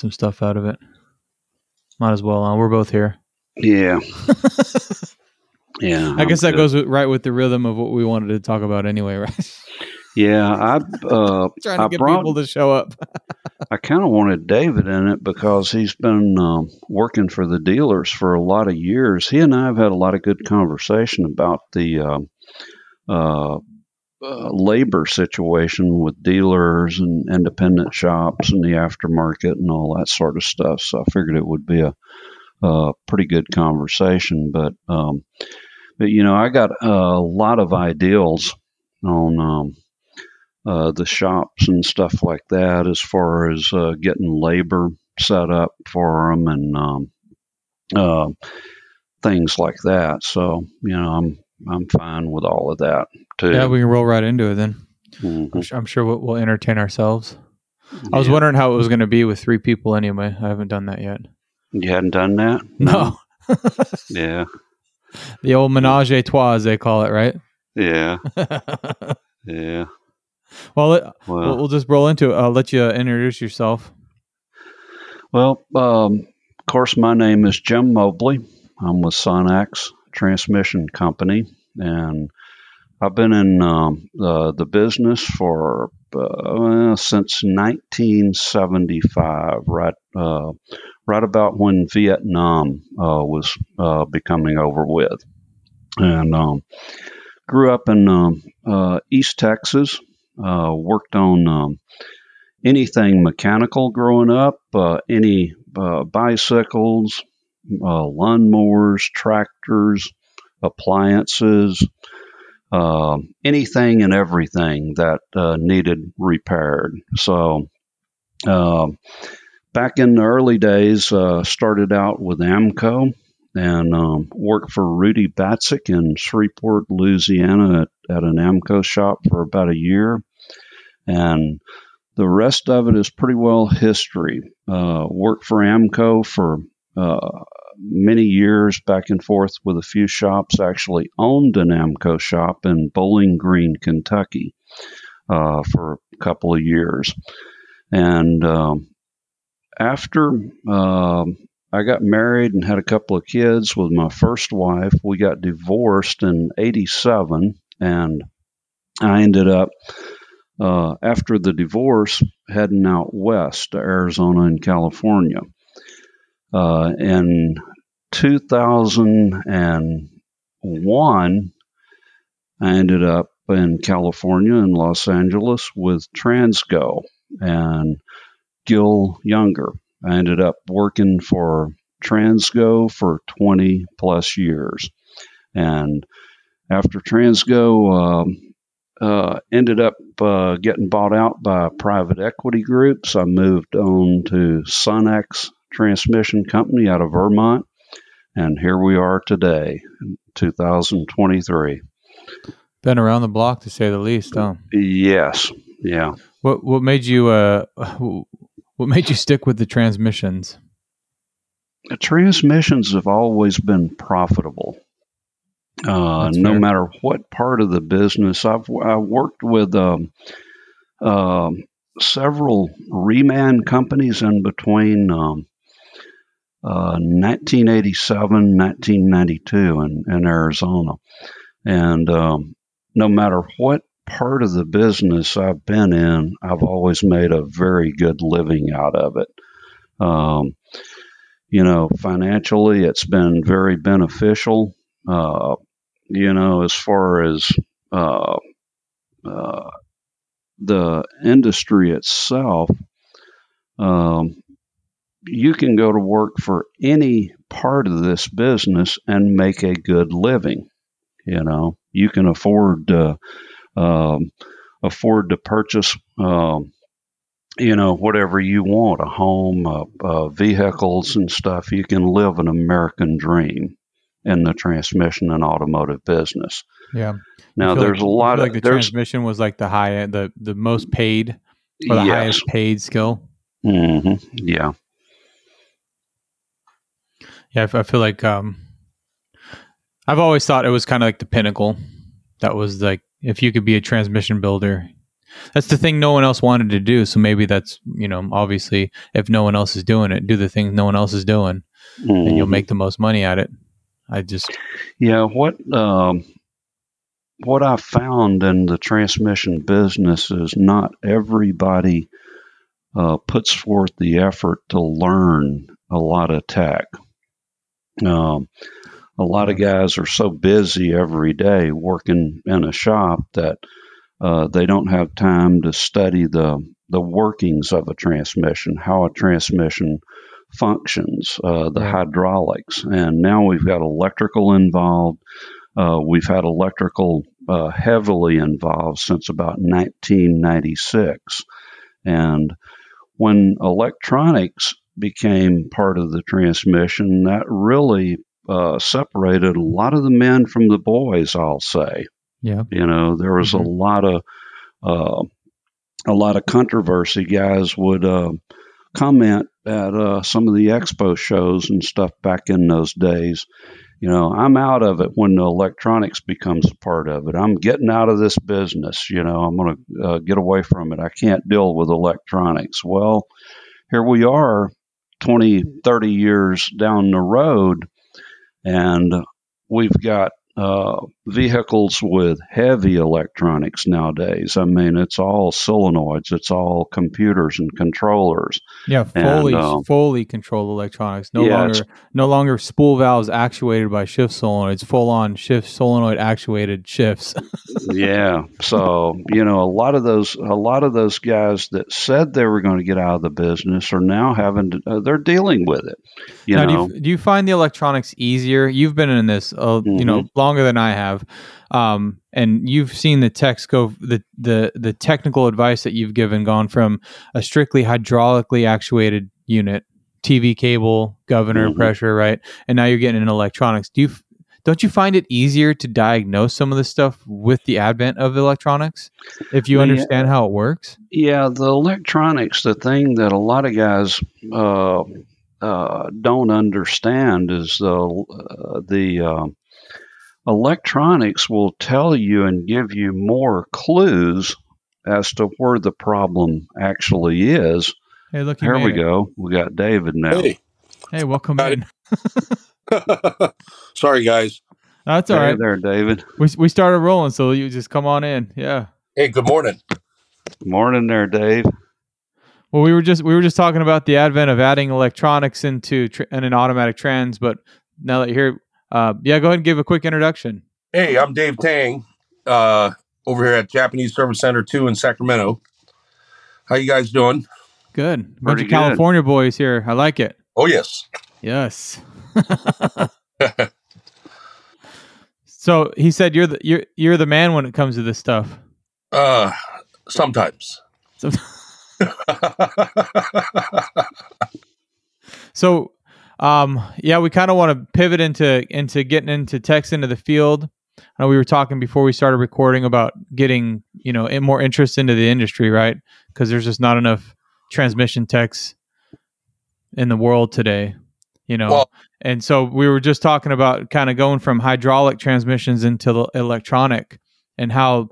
some stuff out of it. Might as well. Uh, we're both here. Yeah. yeah. I guess that good. goes with, right with the rhythm of what we wanted to talk about anyway, right? Yeah, I uh, Trying to I get brought- people to show up. I kind of wanted David in it because he's been um, working for the dealers for a lot of years. He and I have had a lot of good conversation about the um uh, labor situation with dealers and independent shops and the aftermarket and all that sort of stuff. So I figured it would be a, a pretty good conversation. But um, but you know, I got a lot of ideals on. Um, uh, the shops and stuff like that as far as uh, getting labor set up for them and um, uh, things like that. So you know, I'm I'm fine with all of that too. yeah, we can roll right into it then. Mhm. I'm, su- I'm sure we'll, we'll entertain ourselves. I was wondering how it was going to be with three people anyway. I haven't done that yet. You hadn't done that? No. Yeah. the old menage a trois, as they call it, right? Yeah. Yeah. well, Well. we'll, we'll just roll into it. I'll let you introduce yourself. Well, um, of course, my name is Jim Mobley. I'm with Sonnax Transmission Company, and I've been in um, the, the business for uh, since 1975, right, uh, right about when Vietnam uh, was uh, becoming over with, and um, grew up in um, uh, East Texas. Uh, worked on um, anything mechanical growing up, uh, any uh, bicycles, uh, lawnmowers, tractors, appliances, uh, anything and everything that uh, needed repaired. So, uh, back in the early days, uh, started out with AAMCO and um, worked for Rudy Batzik in Shreveport, Louisiana, at, at an AAMCO shop for about a year. And the rest of it is pretty well history. Uh, worked for AAMCO for uh, many years, back and forth with a few shops. Actually owned an AAMCO shop in Bowling Green, Kentucky, uh, for a couple of years. And um, after um, I got married and had a couple of kids with my first wife, we got divorced in '87, and I ended up uh, after the divorce, heading out west to Arizona and California. Uh, in 2001, I ended up in California in Los Angeles with Transgo and Gil Younger. I ended up working for Transgo for 20 plus years. And after Transgo, um, uh, ended up uh, getting bought out by a private equity group. So I moved on to Sonnax Transmission Company out of Vermont. And here we are today, 2023. Been around the block to say the least. Huh? Yes. Yeah. What what made you uh what made you stick with the transmissions? The transmissions have always been profitable. Uh, no fair. matter what part of the business, I've I worked with um, um, several reman companies in between um, uh, 1987, 1992 in, in Arizona, and um, no matter what part of the business I've been in, I've always made a very good living out of it. Um, you know, financially, it's been very beneficial. Uh, you know, as far as uh, uh, the industry itself, um, you can go to work for any part of this business and make a good living. You know, you can afford to um, afford to purchase. Um, you know, whatever you want, a home, uh, uh, vehicles and stuff, you can live an American dream in the transmission and automotive business. Yeah. Now, there's like, a lot feel of like the transmission was like the high the the most paid or the yes, highest paid skill. hmm yeah, Yeah, I f- I feel like um, I've always thought it was kind of like the pinnacle. That was like if you could be a transmission builder, that's the thing no one else wanted to do. So maybe that's you know obviously if no one else is doing it, do the things no one else is doing, Mhm. and you'll make the most money at it. I just Yeah, what um, what I found in the transmission business is not everybody uh, puts forth the effort to learn a lot of tech. Um, a lot of guys are so busy every day working in a shop that uh, they don't have time to study the the workings of a transmission, how a transmission functions, uh, the hydraulics, and now we've got electrical involved. Uh, we've had electrical uh, heavily involved since about 1996, and when electronics became part of the transmission, that really uh, separated a lot of the men from the boys. I'll say. yeah You know, there was Mhm. a lot of uh, a lot of controversy. Guys would uh, comment at uh, some of the expo shows and stuff back in those days. You know, I'm out of it when the electronics becomes a part of it. I'm getting out of this business. You know, I'm going to uh, get away from it. I can't deal with electronics. Well, here we are 20, 30 years down the road, and we've got uh, vehicles with heavy electronics nowadays. I mean, it's all solenoids, it's all computers and controllers. yeah fully um, fully controlled electronics. No Yeah, longer no longer spool valves actuated by shift solenoids. Full on shift solenoid actuated shifts. yeah. So you know, a lot of those, a lot of those guys that said they were going to get out of the business are now having to. Uh, they're dealing with it. You now, know. do you, do you find the electronics easier? You've been in this, uh, you know, Mm-hmm. Longer than I have, um, and you've seen the techs go the the the technical advice that you've given gone from a strictly hydraulically actuated unit, TV cable, governor Mhm. pressure, right, and now you're getting in electronics. Do you don't you find it easier to diagnose some of this stuff with the advent of electronics if you Yeah. understand how it works? Yeah, the electronics, the thing that a lot of guys uh, uh, don't understand is the uh, the uh, electronics will tell you and give you more clues as to where the problem actually is. Hey, look, you Here we it. go. We got David now. Hey, Hey, welcome Got in. sorry guys. That's all Hey right. there, David. We we started rolling, so you just come on in. Yeah. Hey, good morning. Morning there, Dave. Well, we were just we were just talking about the advent of adding electronics into tr- and an automatic trans, but now that you're here, uh, yeah, go ahead and give a quick introduction. Hey, I'm Dave Tang, uh, over here at Japanese Service Center Two in Sacramento. How you guys doing? Good, bunch Pretty of good. California boys here. I like it. Oh yes. Yes. so he said you're the you're you're the man when it comes to this stuff. Uh, sometimes. So, so um, yeah, we kind of want to pivot into into getting into text into the field. I know we were talking before we started recording about getting you know in- more interest into the industry, right? Because there's just not enough transmission techs in the world today, you know. Well- and so we were just talking about kind of going from hydraulic transmissions into the electronic, and how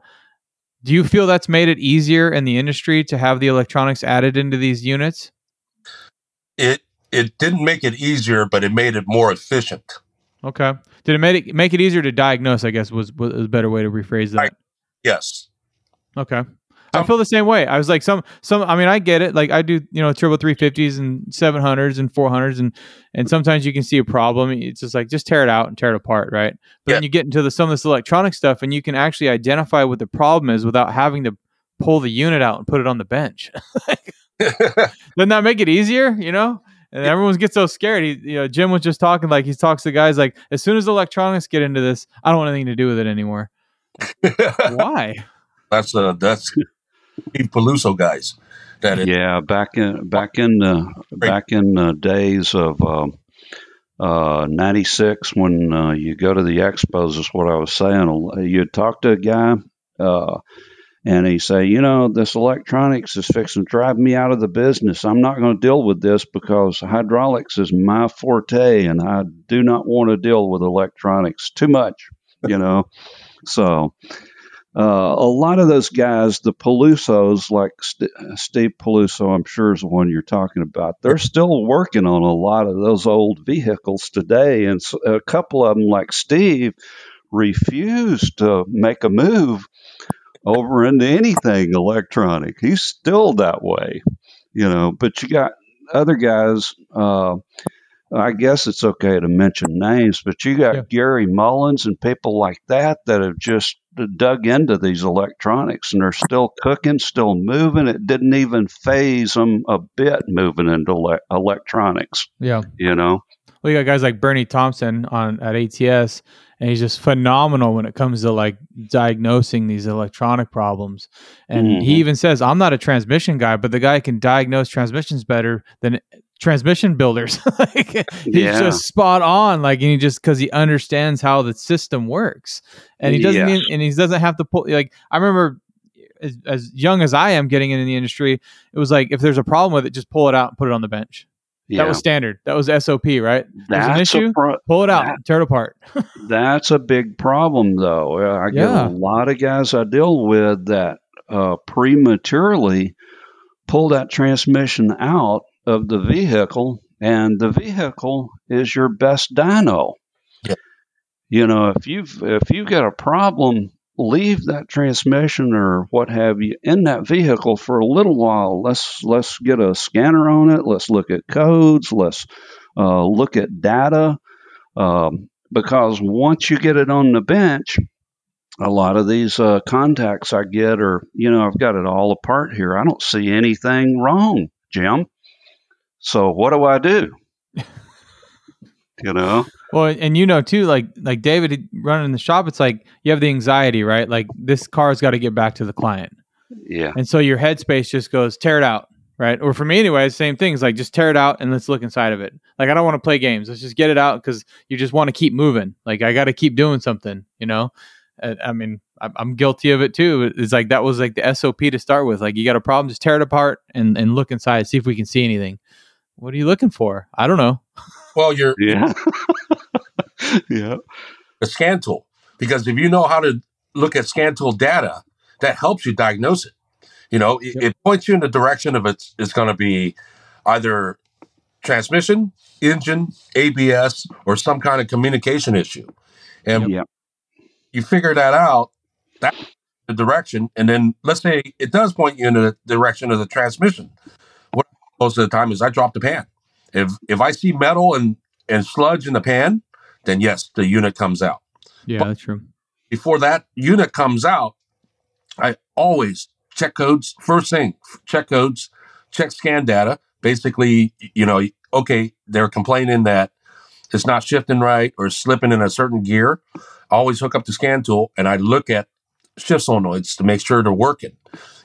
do you feel that's made it easier in the industry to have the electronics added into these units? it it didn't make it easier, but it made it more efficient. Okay. Did it make it make it easier to diagnose? I guess was was a better way to rephrase that. Right. Yes. Okay. I feel the same way. I was like some some. I mean, I get it. Like I do, you know, turbo three fifties and seven hundreds and four hundreds, and and sometimes you can see a problem. It's just like just tear it out and tear it apart, right? But then you get into the some of this electronic stuff, and you can actually identify what the problem is without having to pull the unit out and put it on the bench. Doesn't that make it easier? You know. And everyone gets so scared. He, you know, Jim was just talking like he talks to guys like, as soon as electronics get into this, I don't want anything to do with it anymore. Why? that's uh that's Steve Peluso guys. That it, Yeah, back in back in the back in the days of um, uh, '96, when uh, you go to the expos, is what I was saying. You'd talk to a guy, uh, and he say, "You know, this electronics is fixing to drive me out of the business. I'm not going to deal with this because hydraulics is my forte, and I do not want to deal with electronics too much." You know, so uh, a lot of those guys, the Pelusos, like St- Steve Peluso, I'm sure is the one you're talking about. They're still working on a lot of those old vehicles today, and a couple of them, like Steve, refused to make a move over into anything electronic. He's still that way, you know. But you got other guys. Uh, I guess it's okay to mention names, but you got Yeah. Gary Mullins and people like that that have just dug into these electronics and they're still cooking, still moving. It didn't even phase them a bit moving into le- electronics, Yeah. you know? Well, you got guys like Bernie Thompson on at ATS, and he's just phenomenal when it comes to like diagnosing these electronic problems. And Mhm. he even says, "I'm not a transmission guy, but the guy can diagnose transmissions better than transmission builders." like, he's Yeah. just spot on. Like, and he just because he understands how the system works, and he doesn't, Yeah. even, and he doesn't have to pull. Like, I remember. As, as young as I am getting into the industry, it was like if there's a problem with it, just pull it out and put it on the bench. Yeah. That was standard. That was SOP, right? There's an That's a issue. pro- Pull it out, That- tear it apart. That's a big problem, though. I get Yeah. a lot of guys I deal with that uh, prematurely pull that transmission out of the vehicle, and the vehicle is your best dyno. Yeah. You know, if you've if you've got a problem, leave that transmission or what have you in that vehicle for a little while. Let's let's get a scanner on it. Let's look at codes. Let's uh, look at data. Um, because once you get it on the bench, a lot of these uh, contacts I get are, you know, I've got it all apart here. I don't see anything wrong, Jim. So what do I do? you know? Well, and you know too, like like David running the shop, it's like you have the anxiety, right? Like this car's got to get back to the client, Yeah. and so your headspace just goes tear it out, right? Or for me, anyway, same thing. It's like just tear it out and let's look inside of it. Like I don't want to play games. Let's just get it out because you just want to keep moving. Like I got to keep doing something, you know. I mean, I'm- I'm guilty of it too. It's like that was like the SOP to start with. Like you got a problem, just tear it apart and and look inside, see if we can see anything. What are you looking for? I don't know. Well, you're Yeah. yeah. a scan tool because if you know how to look at scan tool data, that helps you diagnose it. You know, it, Yep. it points you in the direction of it's it's going to be either transmission, engine, ABS, or some kind of communication issue, and Yep. you figure that out. That the direction, and then let's say it does point you in the direction of the transmission. Most of the time is I drop the pan. If if I see metal and and sludge in the pan, then yes, the unit comes out Yeah, that's true. before that unit comes out, I always check codes. First thing, check codes, check scan data. Basically, you know, okay, they're complaining that it's not shifting right or slipping in a certain gear. I always hook up the scan tool and I look at shift solenoids to make sure they're working.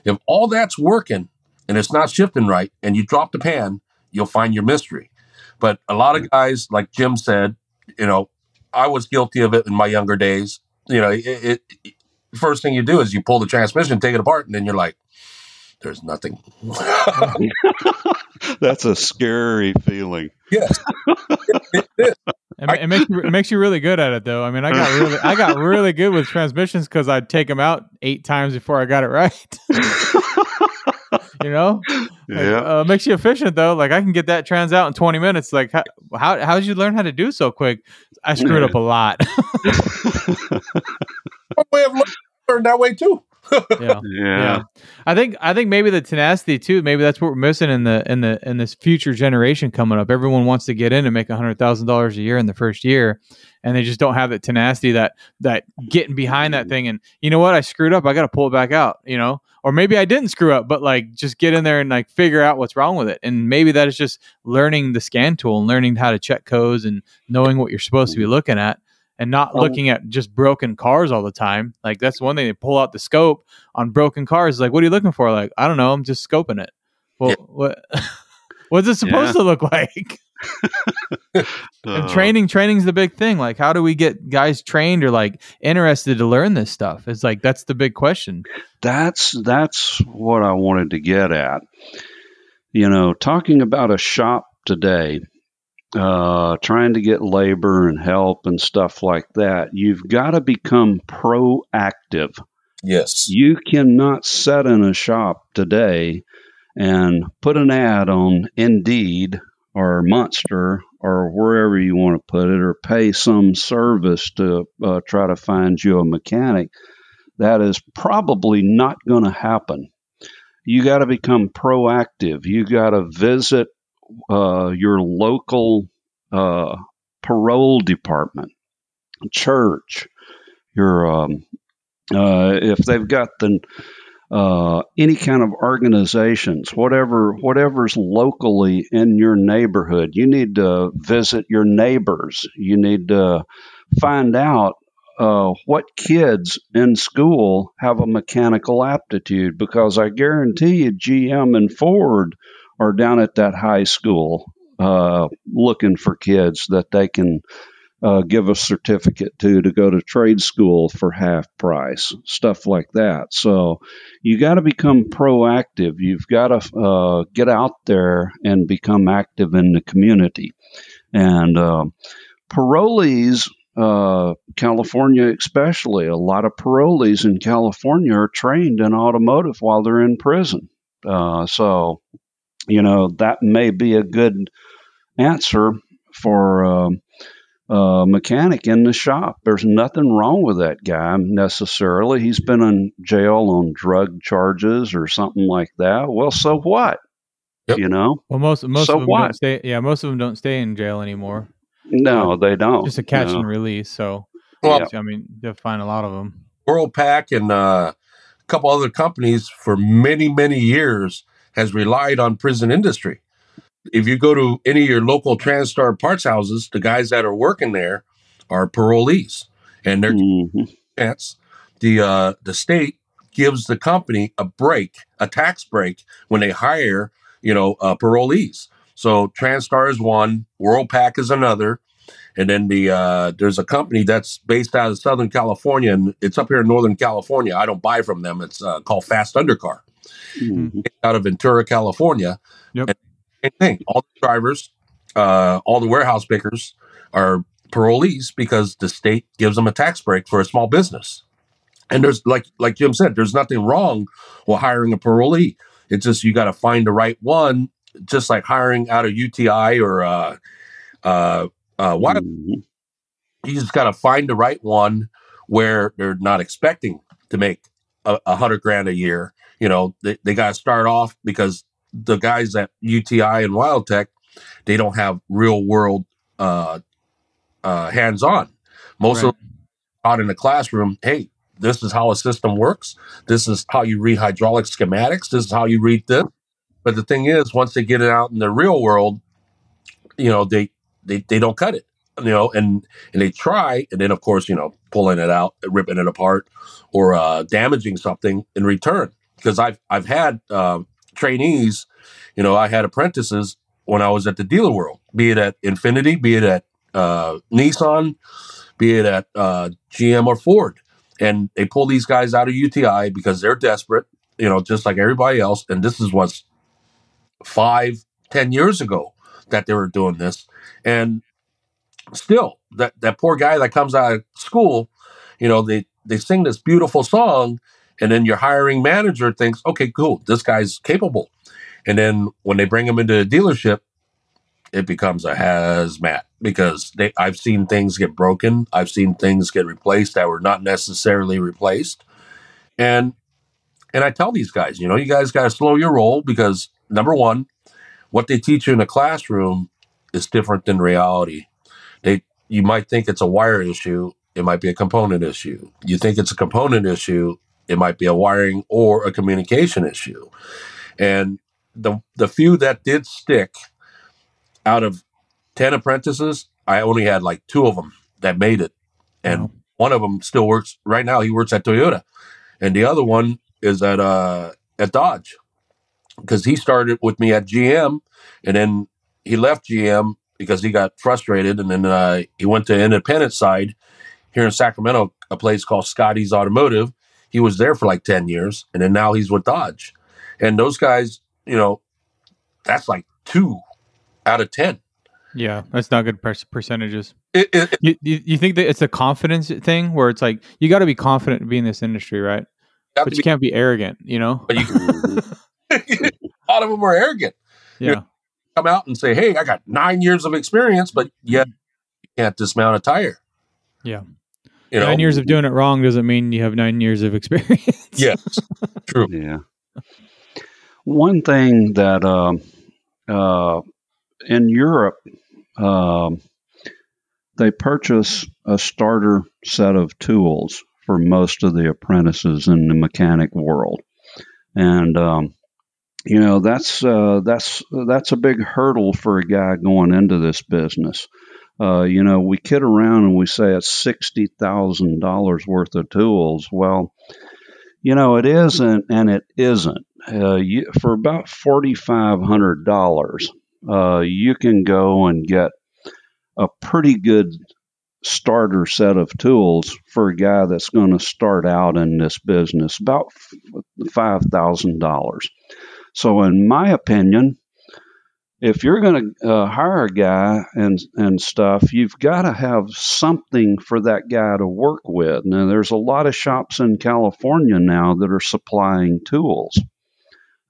If all that's working and it's not shifting right and you drop the pan, you'll find your mystery. But a lot of guys, like Jim said, you know, I was guilty of it in my younger days. You know, it, it, it- first thing you do is you pull the transmission, take it apart, and then you're like, "There's nothing." That's a scary feeling. yes, It, ma- it makes you, it makes you really good at it, though. I mean, I got really I got really good with transmissions because I'd take them out eight times before I got it right. you know, Like, Yeah. uh, makes you efficient though. Like I can get that trans out in twenty minutes. Like how how how did you learn how to do so quick? I screwed up a lot. one way of learned that way too. yeah. yeah. I think I think maybe the tenacity too. Maybe that's what we're missing in the in the in this future generation coming up. Everyone wants to get in and make a hundred thousand dollars a year in the first year, and they just don't have that tenacity that that getting behind that thing. And you know what? I screwed up. I got to pull it back out. You know, or maybe I didn't screw up, but like just get in there and like figure out what's wrong with it. And maybe that is just learning the scan tool and learning how to check codes and knowing what you're supposed to be looking at. And not looking at just broken cars all the time. Like that's one thing. They pull out the scope on broken cars. Like, what are you looking for? Like, I don't know. I'm just scoping it. Well, Yeah. what? What's it supposed Yeah. to look like? and Uh, training, training's the big thing. Like, how do we get guys trained or like interested to learn this stuff? It's like that's the big question. that's that's what I wanted to get at. You know, talking about a shop today, uh, trying to get labor and help and stuff like that, you've got to become proactive Yes. You cannot set in a shop today and put an ad on Indeed or Monster or wherever you want to put it, or pay some service to uh, try to find you a mechanic. That is probably not going to happen. You got to become proactive. You got to visit uh, your local uh, parole department, church, your um, uh, if they've got the uh, any kind of organizations, whatever whatever's locally in your neighborhood, you need to visit your neighbors. You need to find out uh, what kids in school have a mechanical aptitude because I guarantee you, GM and Ford are down at that high school uh, looking for kids that they can uh, give a certificate to to go to trade school for half price, stuff like that. So you got to become proactive. You've got to uh, get out there and become active in the community. And uh, parolees, California especially, a lot of parolees in California are trained in automotive while they're in prison. Uh, so, you know, that may be a good answer for um, uh, mechanic in the shop. There's nothing wrong with that guy necessarily. He's been in jail on drug charges or something like that. Well, so what? Yep. You know. Well, most most so of them what? don't stay. Yeah, most of them don't stay in jail anymore. No, they don't. Just a catch no. and release. So, well, I mean, they'll find a lot of them. Worldpac and uh, a couple other companies for many many years has relied on prison industry if you go to any of your local Transtar parts houses, the guys that are working there are parolees, and they're mm-hmm. chance the uh, the state gives the company a break, a tax break when they hire you know uh, parolees. So Transtar is one, Worldpac is another, and then the uh, there's a company that's based out of Southern California, and it's up here in Northern California. I don't buy from them. It's uh, called Fast Undercar, mm-hmm. out of Ventura, California. Yep. Same thing. All the drivers, uh, all the warehouse pickers are parolees because the state gives them a tax break for a small business. And there's like like Jim said, there's nothing wrong with hiring a parolee. It's just you got to find the right one. Just like hiring out of UTI or uh, uh, uh, why mm-hmm. you just got to find the right one where they're not expecting to make a, a hundred grand a year. You know, they, they got to start off because the guys at UTI and WyoTech, they don't have real world uh, uh, hands on. Most right. of them out in the classroom, hey, this is how a system works. This is how you read hydraulic schematics. This is how you read this. But the thing is, once they get it out in the real world, you know, they they, they don't cut it. You know, and and they try, and then of course, you know, pulling it out, ripping it apart, or uh, damaging something in return. Because I've I've had um, trainees, you know, I had apprentices when I was at the dealer world, be it at Infiniti, be it at uh, Nissan, be it at uh, GM or Ford. And they pull these guys out of UTI because they're desperate, you know, just like everybody else. And this is what's five, ten years ago that they were doing this. And still, that, that poor guy that comes out of school, you know, they, they sing this beautiful song and then your hiring manager thinks, okay, cool, this guy's capable. And then when they bring him into the dealership, it becomes a hazmat because they, I've seen things get broken. I've seen things get replaced that were not necessarily replaced. And and I tell these guys, you know, you guys got to slow your roll because number one, what they teach you in a classroom is different than reality. They you might think it's a wire issue, it might be a component issue. You think it's a component issue, it might be a wiring or a communication issue. And the the few that did stick out of 10 apprentices, I only had like two of them that made it. And wow. one of them still works right now. He works at Toyota. And the other one is at uh at Dodge. Because he started with me at GM and then he left GM because he got frustrated and then uh, he went to independent side here in Sacramento, a place called Scotty's Automotive he was there for like 10 years and then now he's with Dodge. And those guys, you know, that's like two out of 10. Yeah, that's not good percentages. It, it, you, you, you think that it's a confidence thing where it's like you got to be confident to be in this industry, right? but you be, can't be arrogant, you know. but you a lot of them are arrogant. Yeah, Come out and say, "Hey, I got nine years of experience," but yet mm-hmm. you can't dismount a tire. Yeah. You know. nine years of doing it wrong doesn't mean you have nine years of experience. Yes, true. Yeah. One thing that um, uh, in Europe, um, they purchase a starter set of tools for most of the apprentices in the mechanic world, and um, you know that's uh, that's that's a big hurdle for a guy going into this business. Uh, you know, we kid around and we say it's sixty thousand dollars worth of tools. Well, you know, it isn't, and it isn't. Uh, you, for about forty five hundred dollars, uh, you can go and get a pretty good starter set of tools for a guy that's going to start out in this business. About five thousand dollars. So, in my opinion, if you're going to uh, hire a guy and and stuff, you've got to have something for that guy to work with. Now, there's a lot of shops in California now that are supplying tools.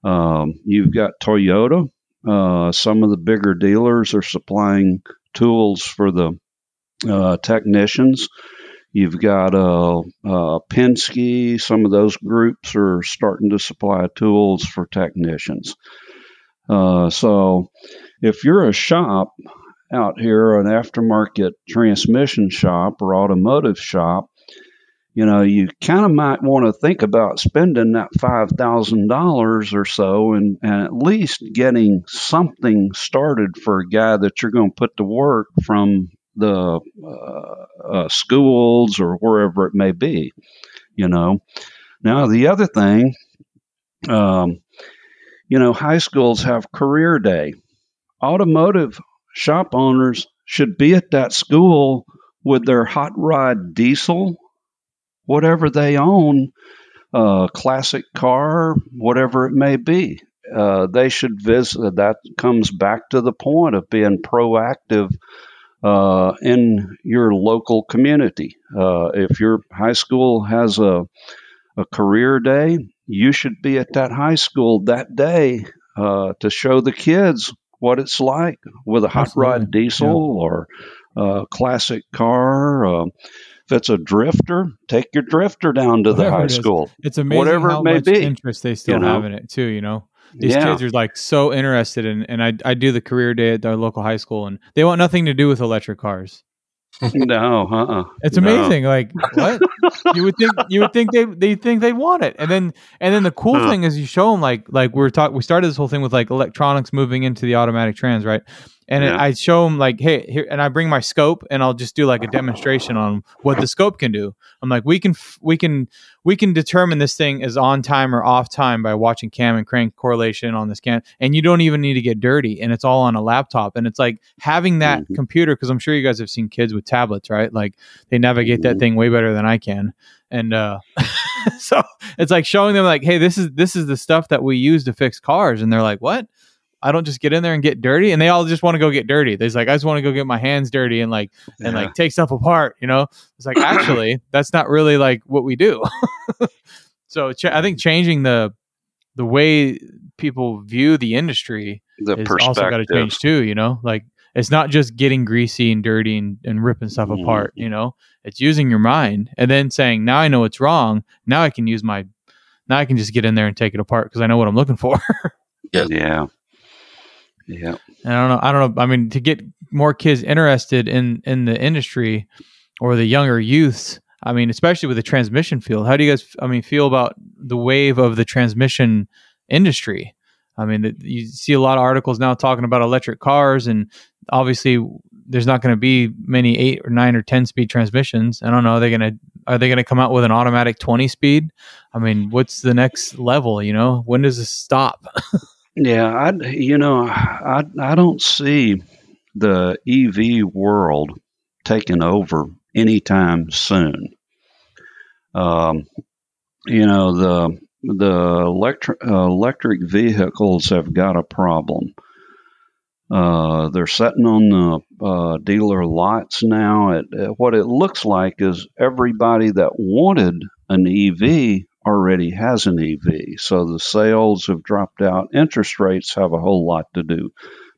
Um, you've got Toyota. Uh, some of the bigger dealers are supplying tools for the uh, technicians. You've got uh, uh, Penske. Some of those groups are starting to supply tools for technicians. Uh, so, if you're a shop out here, an aftermarket transmission shop or automotive shop, you know, you kind of might want to think about spending that five thousand dollars or so, and, and at least getting something started for a guy that you're going to put to work from the uh, uh, schools or wherever it may be. You know, now the other thing. Um, you know, high schools have career day. Automotive shop owners should be at that school with their hot rod diesel, whatever they own, uh, classic car, whatever it may be. Uh, they should visit. That comes back to the point of being proactive uh, in your local community. Uh, if your high school has a, a career day, you should be at that high school that day uh, to show the kids what it's like with a hot Absolutely. rod diesel or a classic car. Uh, if it's a drifter, take your drifter down to the high it school. It's amazing Whatever how it may much be, interest they still you know? have in it too. You know, these Yeah. kids are like so interested in, and I I do the career day at their local high school, and they want nothing to do with electric cars. no, uh-uh. It's No. amazing. Like what you would think you would think they they think they want it, and then and then the cool Huh. thing is you show them like like we're talk we started this whole thing with like electronics moving into the automatic trans right, and Yeah. I show them like hey here and I bring my scope and I'll just do like a demonstration on what the scope can do. I'm like we can f- we can we can determine this thing is on time or off time by watching cam and crank correlation on the scan, and you don't even need to get dirty, and it's all on a laptop, and it's like having that Mhm. computer because I'm sure you guys have seen kids with tablets, right? Like they navigate that Mhm. thing way better than I can, and uh, so it's like showing them like, hey, this is this is the stuff that we use to fix cars, and they're like, what? I don't just get in there and get dirty, and they all just want to go get dirty. There's like, I just want to go get my hands dirty and like and Yeah. like take stuff apart. You know, it's like actually that's not really like what we do. so ch- I think changing the the way people view the industry the is also got to change too. You know, like it's not just getting greasy and dirty and, and ripping stuff Mhm. apart. You know, it's using your mind and then saying, now I know it's wrong. Now I can use my. Now I can just get in there and take it apart because I know what I'm looking for. Yeah. Yeah. And I don't know. I don't know. I mean, to get more kids interested in in the industry or the younger youths. I mean, especially with the transmission field. How do you guys? I mean, feel about the wave of the transmission industry? I mean, that you see a lot of articles now talking about electric cars, and obviously, there's not going to be many eight or nine or ten speed transmissions. I don't know. Are they going to are they going to come out with an automatic twenty speed? I mean, what's the next level? You know, when does this stop? Yeah, I you know I I don't see the EV world taking over anytime soon. Um, you know the the electric uh, electric vehicles have got a problem. Uh, they're sitting on the uh, dealer lots now. It, what it looks like is everybody that wanted an EV already has an EV. So the sales have dropped out. Interest rates have a whole lot to do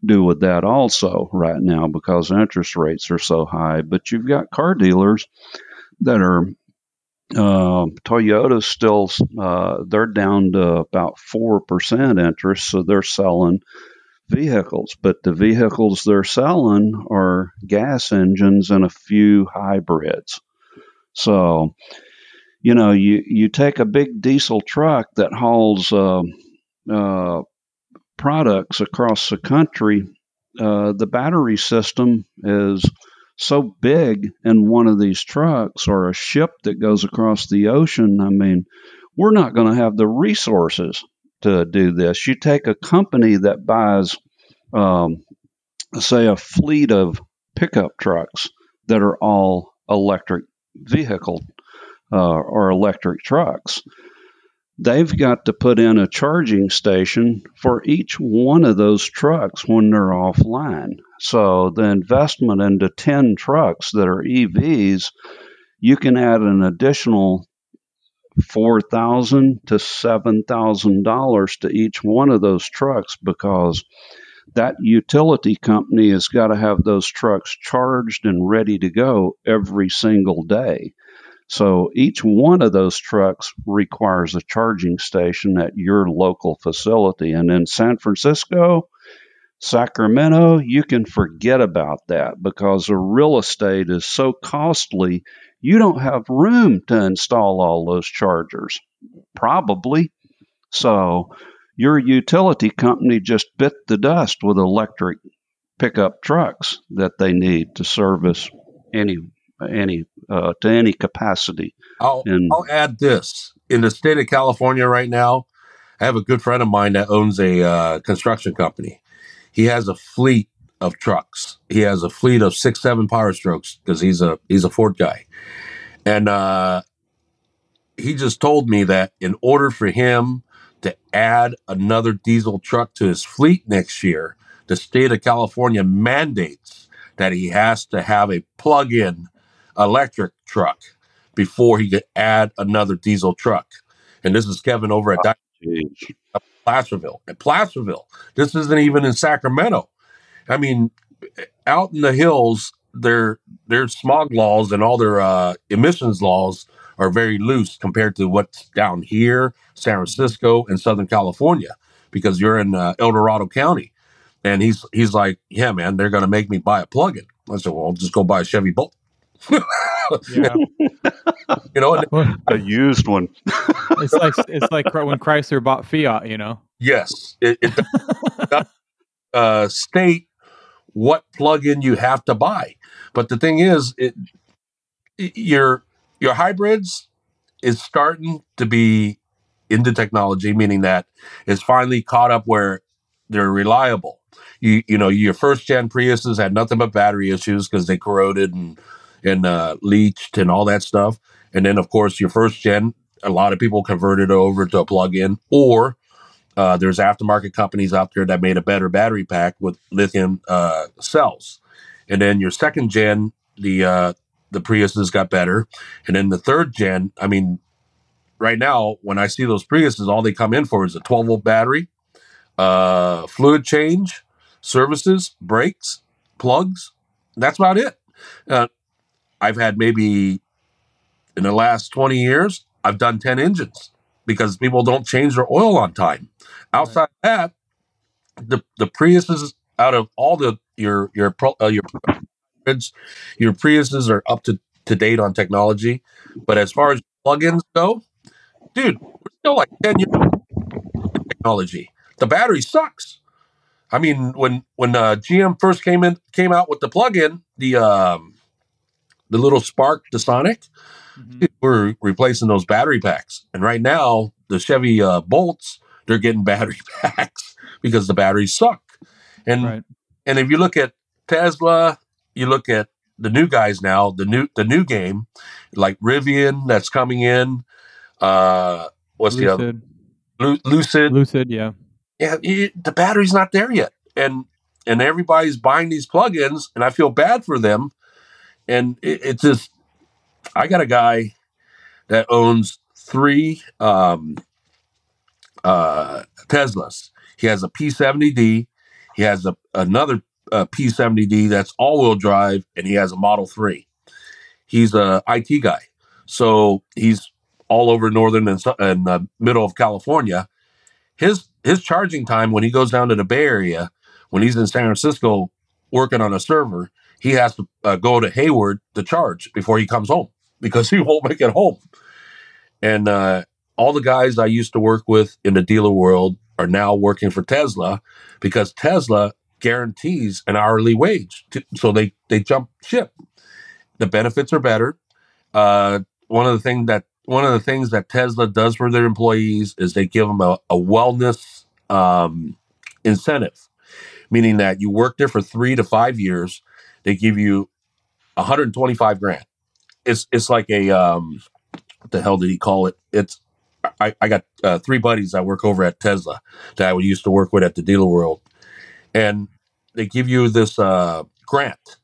do with that also right now because interest rates are so high. But you've got car dealers that are uh, Toyota's still uh, they're down to about four percent interest, so they're selling vehicles. But the vehicles they're selling are gas engines and a few hybrids. So, you know, you you take a big diesel truck that hauls uh, uh products across the country. Uh, the battery system is so big in one of these trucks or a ship that goes across the ocean, I mean, we're not going to have the resources to do this. You take a company that buys, um, say, a fleet of pickup trucks that are all electric vehicle uh, or electric trucks they've got to put in a charging station for each one of those trucks when they're offline. So the investment into 10 trucks that are EVs, you can add an additional 4,000 to $7,000 to each one of those trucks because that utility company has got to have those trucks charged and ready to go every single day. So each one of those trucks requires a charging station at your local facility. And in San Francisco, Sacramento, you can forget about that because the real estate is so costly, you don't have room to install all those chargers. Probably. So your utility company just bit the dust with electric pickup trucks that they need to service any any uh, to any capacity. I'll, and, I'll add this in the state of California right now. I have a good friend of mine that owns a uh, construction company. He has a fleet of trucks. He has a fleet of six, seven Power Strokes because he's a he's a Ford guy, and uh, he just told me that in order for him to add another diesel truck to his fleet next year, the state of California mandates that he has to have a plug-in electric truck before he could add another diesel truck. And this is Kevin over at oh, Placerville. At Placerville, this isn't even in Sacramento. I mean, out in the hills, their their smog laws and all their uh, emissions laws are very loose compared to what's down here, San Francisco, and Southern California, because you're in uh, El Dorado County. And he's he's like, yeah, man, they're going to make me buy a plug-in. I said, well, I'll just go buy a Chevy Bolt yeah. you know, a used one. it's like it's like when Chrysler bought Fiat. You know. Yes, it, it uh, state what plug-in you have to buy, but the thing is, it, it your your hybrids is starting to be into technology, meaning that it's finally caught up where they're reliable. You you know your first gen Priuses had nothing but battery issues because they corroded and and uh, leached and all that stuff. And then, of course, your first gen, a lot of people converted over to a plug-in, or uh, there's aftermarket companies out there that made a better battery pack with lithium uh, cells. And then your second gen, the uh, the Priuses got better, and then the third gen. I mean, right now when I see those Priuses, all they come in for is a 12 volt battery, uh, fluid change, services, brakes, plugs. That's about it. Uh, I've had maybe in the last 20 years, I've done 10 engines because people don't change their oil on time. Outside right. that, the the Priuses out of all the your your uh, your your Priuses are up to, to date on technology, but as far as plugins go, dude, we're still like 10 years technology. The battery sucks. I mean, when when uh, GM first came in came out with the plug-in, the um, the little Spark, the Sonic, mm-hmm. we're replacing those battery packs. And right now, the Chevy uh, Bolts, they're getting battery packs because the batteries suck. And right. and if you look at Tesla, you look at the new guys now, the new the new game, like Rivian that's coming in. Uh, what's Lucid. the other? Lu- Lucid. Lucid, yeah. Yeah, it, the battery's not there yet, and and everybody's buying these plugins, and I feel bad for them and it, it's just I got a guy that owns three um, uh, Teslas. He has a P70D. He has a, another uh, P70D that's all-wheel drive, and he has a Model Three. He's a IT guy, so he's all over northern and, and uh, middle of California. His his charging time when he goes down to the Bay Area, when he's in San Francisco working on a server, he has to uh, go to Hayward to charge before he comes home because he won't make it home. And uh, all the guys I used to work with in the dealer world are now working for Tesla because Tesla guarantees an hourly wage. To, so they, they jump ship. The benefits are better. Uh, one of the things that one of the things that Tesla does for their employees is they give them a, a wellness um, incentive, meaning that you work there for three to five years, they give you 125 grand. It's it's like a um, what the hell did he call it? It's I, I got uh, three buddies I work over at Tesla that I used to work with at the dealer world, and they give you this uh, grant,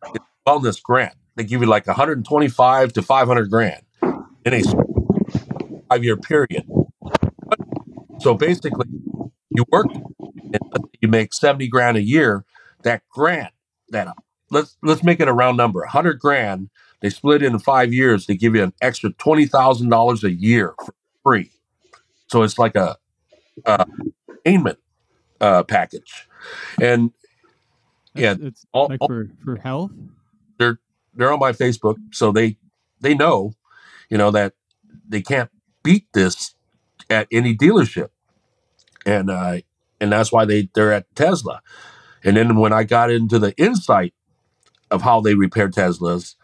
wellness grant. They give you like 125 to 500 grand in a five year period. So basically, you work and you make 70 grand a year. That grant, that let's let's make it a round number, 100 grand. They split it in five years. They give you an extra twenty thousand dollars a year for free. So it's like a, a payment uh, package, and yeah, it's all, like for for health. They're they're on my Facebook, so they they know, you know that they can't beat this at any dealership, and uh, and that's why they they're at Tesla. And then when I got into the insight of how they repair Teslas,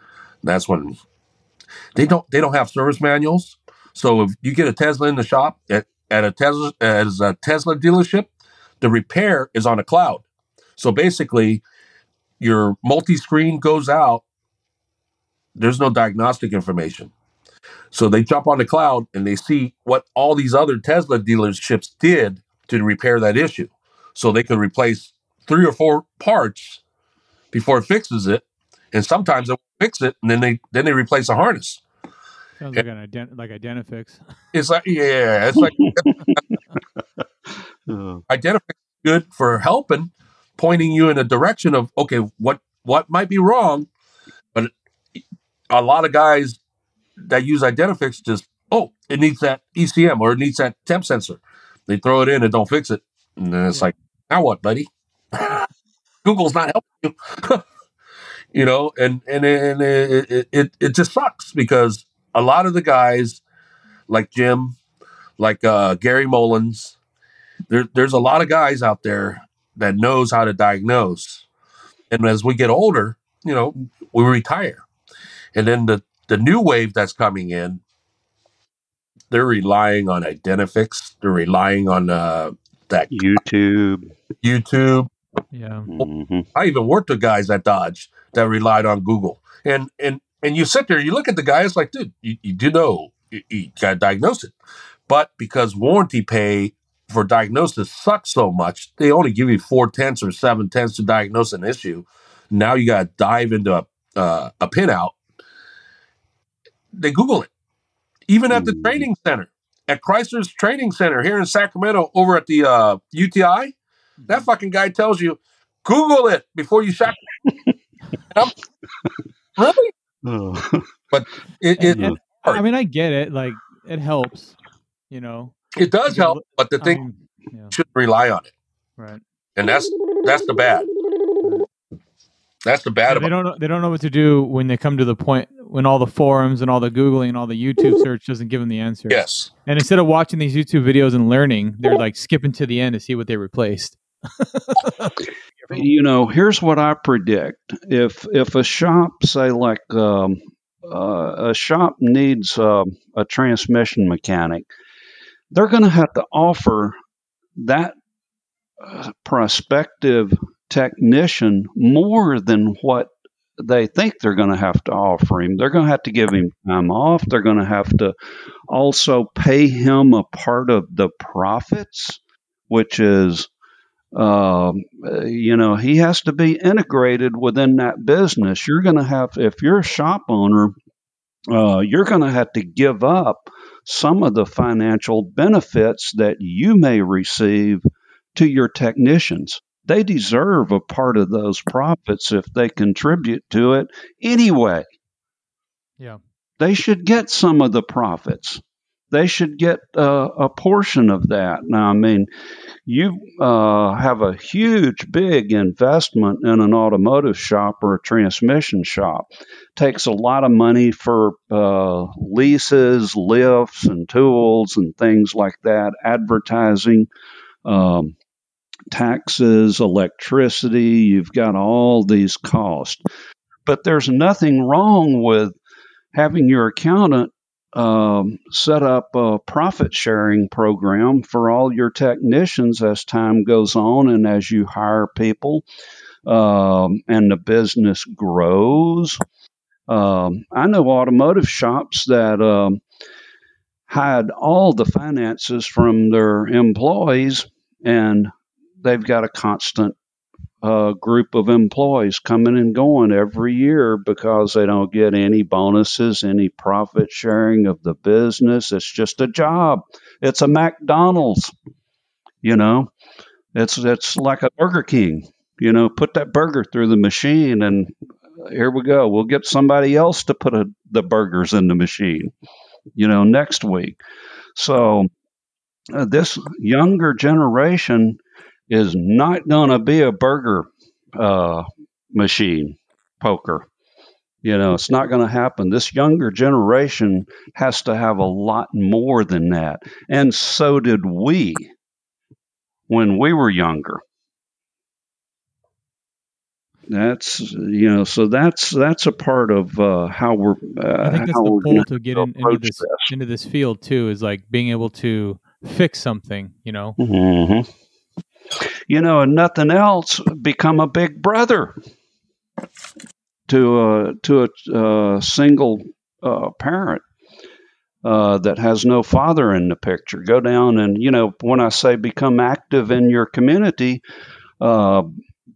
that's when they don't they don't have service manuals. So if you get a Tesla in the shop at, at a Tesla as a Tesla dealership, the repair is on a cloud. So basically, your multi-screen goes out. There's no diagnostic information. So they jump on the cloud and they see what all these other Tesla dealerships did to repair that issue. So they could replace three or four parts before it fixes it. And sometimes it fix it and then they then they replace the harness. Sounds like an ident- like Identifix. It's like yeah, it's like Identifix good for helping, pointing you in a direction of okay, what what might be wrong, but a lot of guys that use Identifix just oh, it needs that ECM or it needs that temp sensor. They throw it in and don't fix it, and then it's yeah. like now what, buddy? Google's not helping you. you know, and and and it, it it just sucks because a lot of the guys like Jim, like uh, Gary Mullins, there, there's a lot of guys out there that knows how to diagnose, and as we get older, you know, we retire, and then the the new wave that's coming in, they're relying on Identifix, they're relying on uh, that YouTube, YouTube. Yeah, mm-hmm. I even worked with guys at Dodge that relied on Google. And and and you sit there, you look at the guy, it's like, dude, you, you do know you, you got to diagnose it. But because warranty pay for diagnosis sucks so much, they only give you four tenths or seven tenths to diagnose an issue. Now you got to dive into a, uh, a pinout. They Google it. Even at the mm. training center, at Chrysler's training center here in Sacramento, over at the uh, UTI, that fucking guy tells you, Google it before you shop really? Oh. But it, it and, I mean, I get it. Like, it helps, you know. It does help, but the thing, yeah. should rely on it. Right. And that's that's the bad. That's the bad. Yeah, they don't know. They don't know what to do when they come to the point when all the forums and all the googling and all the YouTube search doesn't give them the answer. Yes. And instead of watching these YouTube videos and learning, they're like skipping to the end to see what they replaced. you know, here's what I predict: if if a shop, say like um, uh, a shop needs uh, a transmission mechanic, they're going to have to offer that uh, prospective technician more than what they think they're going to have to offer him. They're going to have to give him time off. They're going to have to also pay him a part of the profits, which is um, you know, he has to be integrated within that business. You're going to have, if you're a shop owner, uh, you're going to have to give up some of the financial benefits that you may receive to your technicians. They deserve a part of those profits if they contribute to it anyway. Yeah. They should get some of the profits. They should get uh, a portion of that. Now, I mean, you uh, have a huge, big investment in an automotive shop or a transmission shop. Takes a lot of money for uh, leases, lifts, and tools and things like that. Advertising, um, taxes, electricity. You've got all these costs, but there's nothing wrong with having your accountant um, set up a profit sharing program for all your technicians as time goes on and as you hire people um, and the business grows. Um, I know automotive shops that um, hide all the finances from their employees and they've got a constant uh, group of employees coming and going every year because they don't get any bonuses, any profit sharing of the business. It's just a job. It's a McDonald's, you know. It's it's like a Burger King, you know. Put that burger through the machine, and here we go. We'll get somebody else to put a, the burgers in the machine, you know, next week. So uh, this younger generation is not going to be a burger uh, machine poker. You know, it's not going to happen. This younger generation has to have a lot more than that. And so did we when we were younger. That's you know, so that's that's a part of uh, how we're. Uh, I think that's the pull to get in, into this, this, into this field too is like being able to fix something. You know, mm-hmm you know, and nothing else, become a big brother to a to a uh, single uh, parent uh, that has no father in the picture. Go down and you know, when I say become active in your community, uh,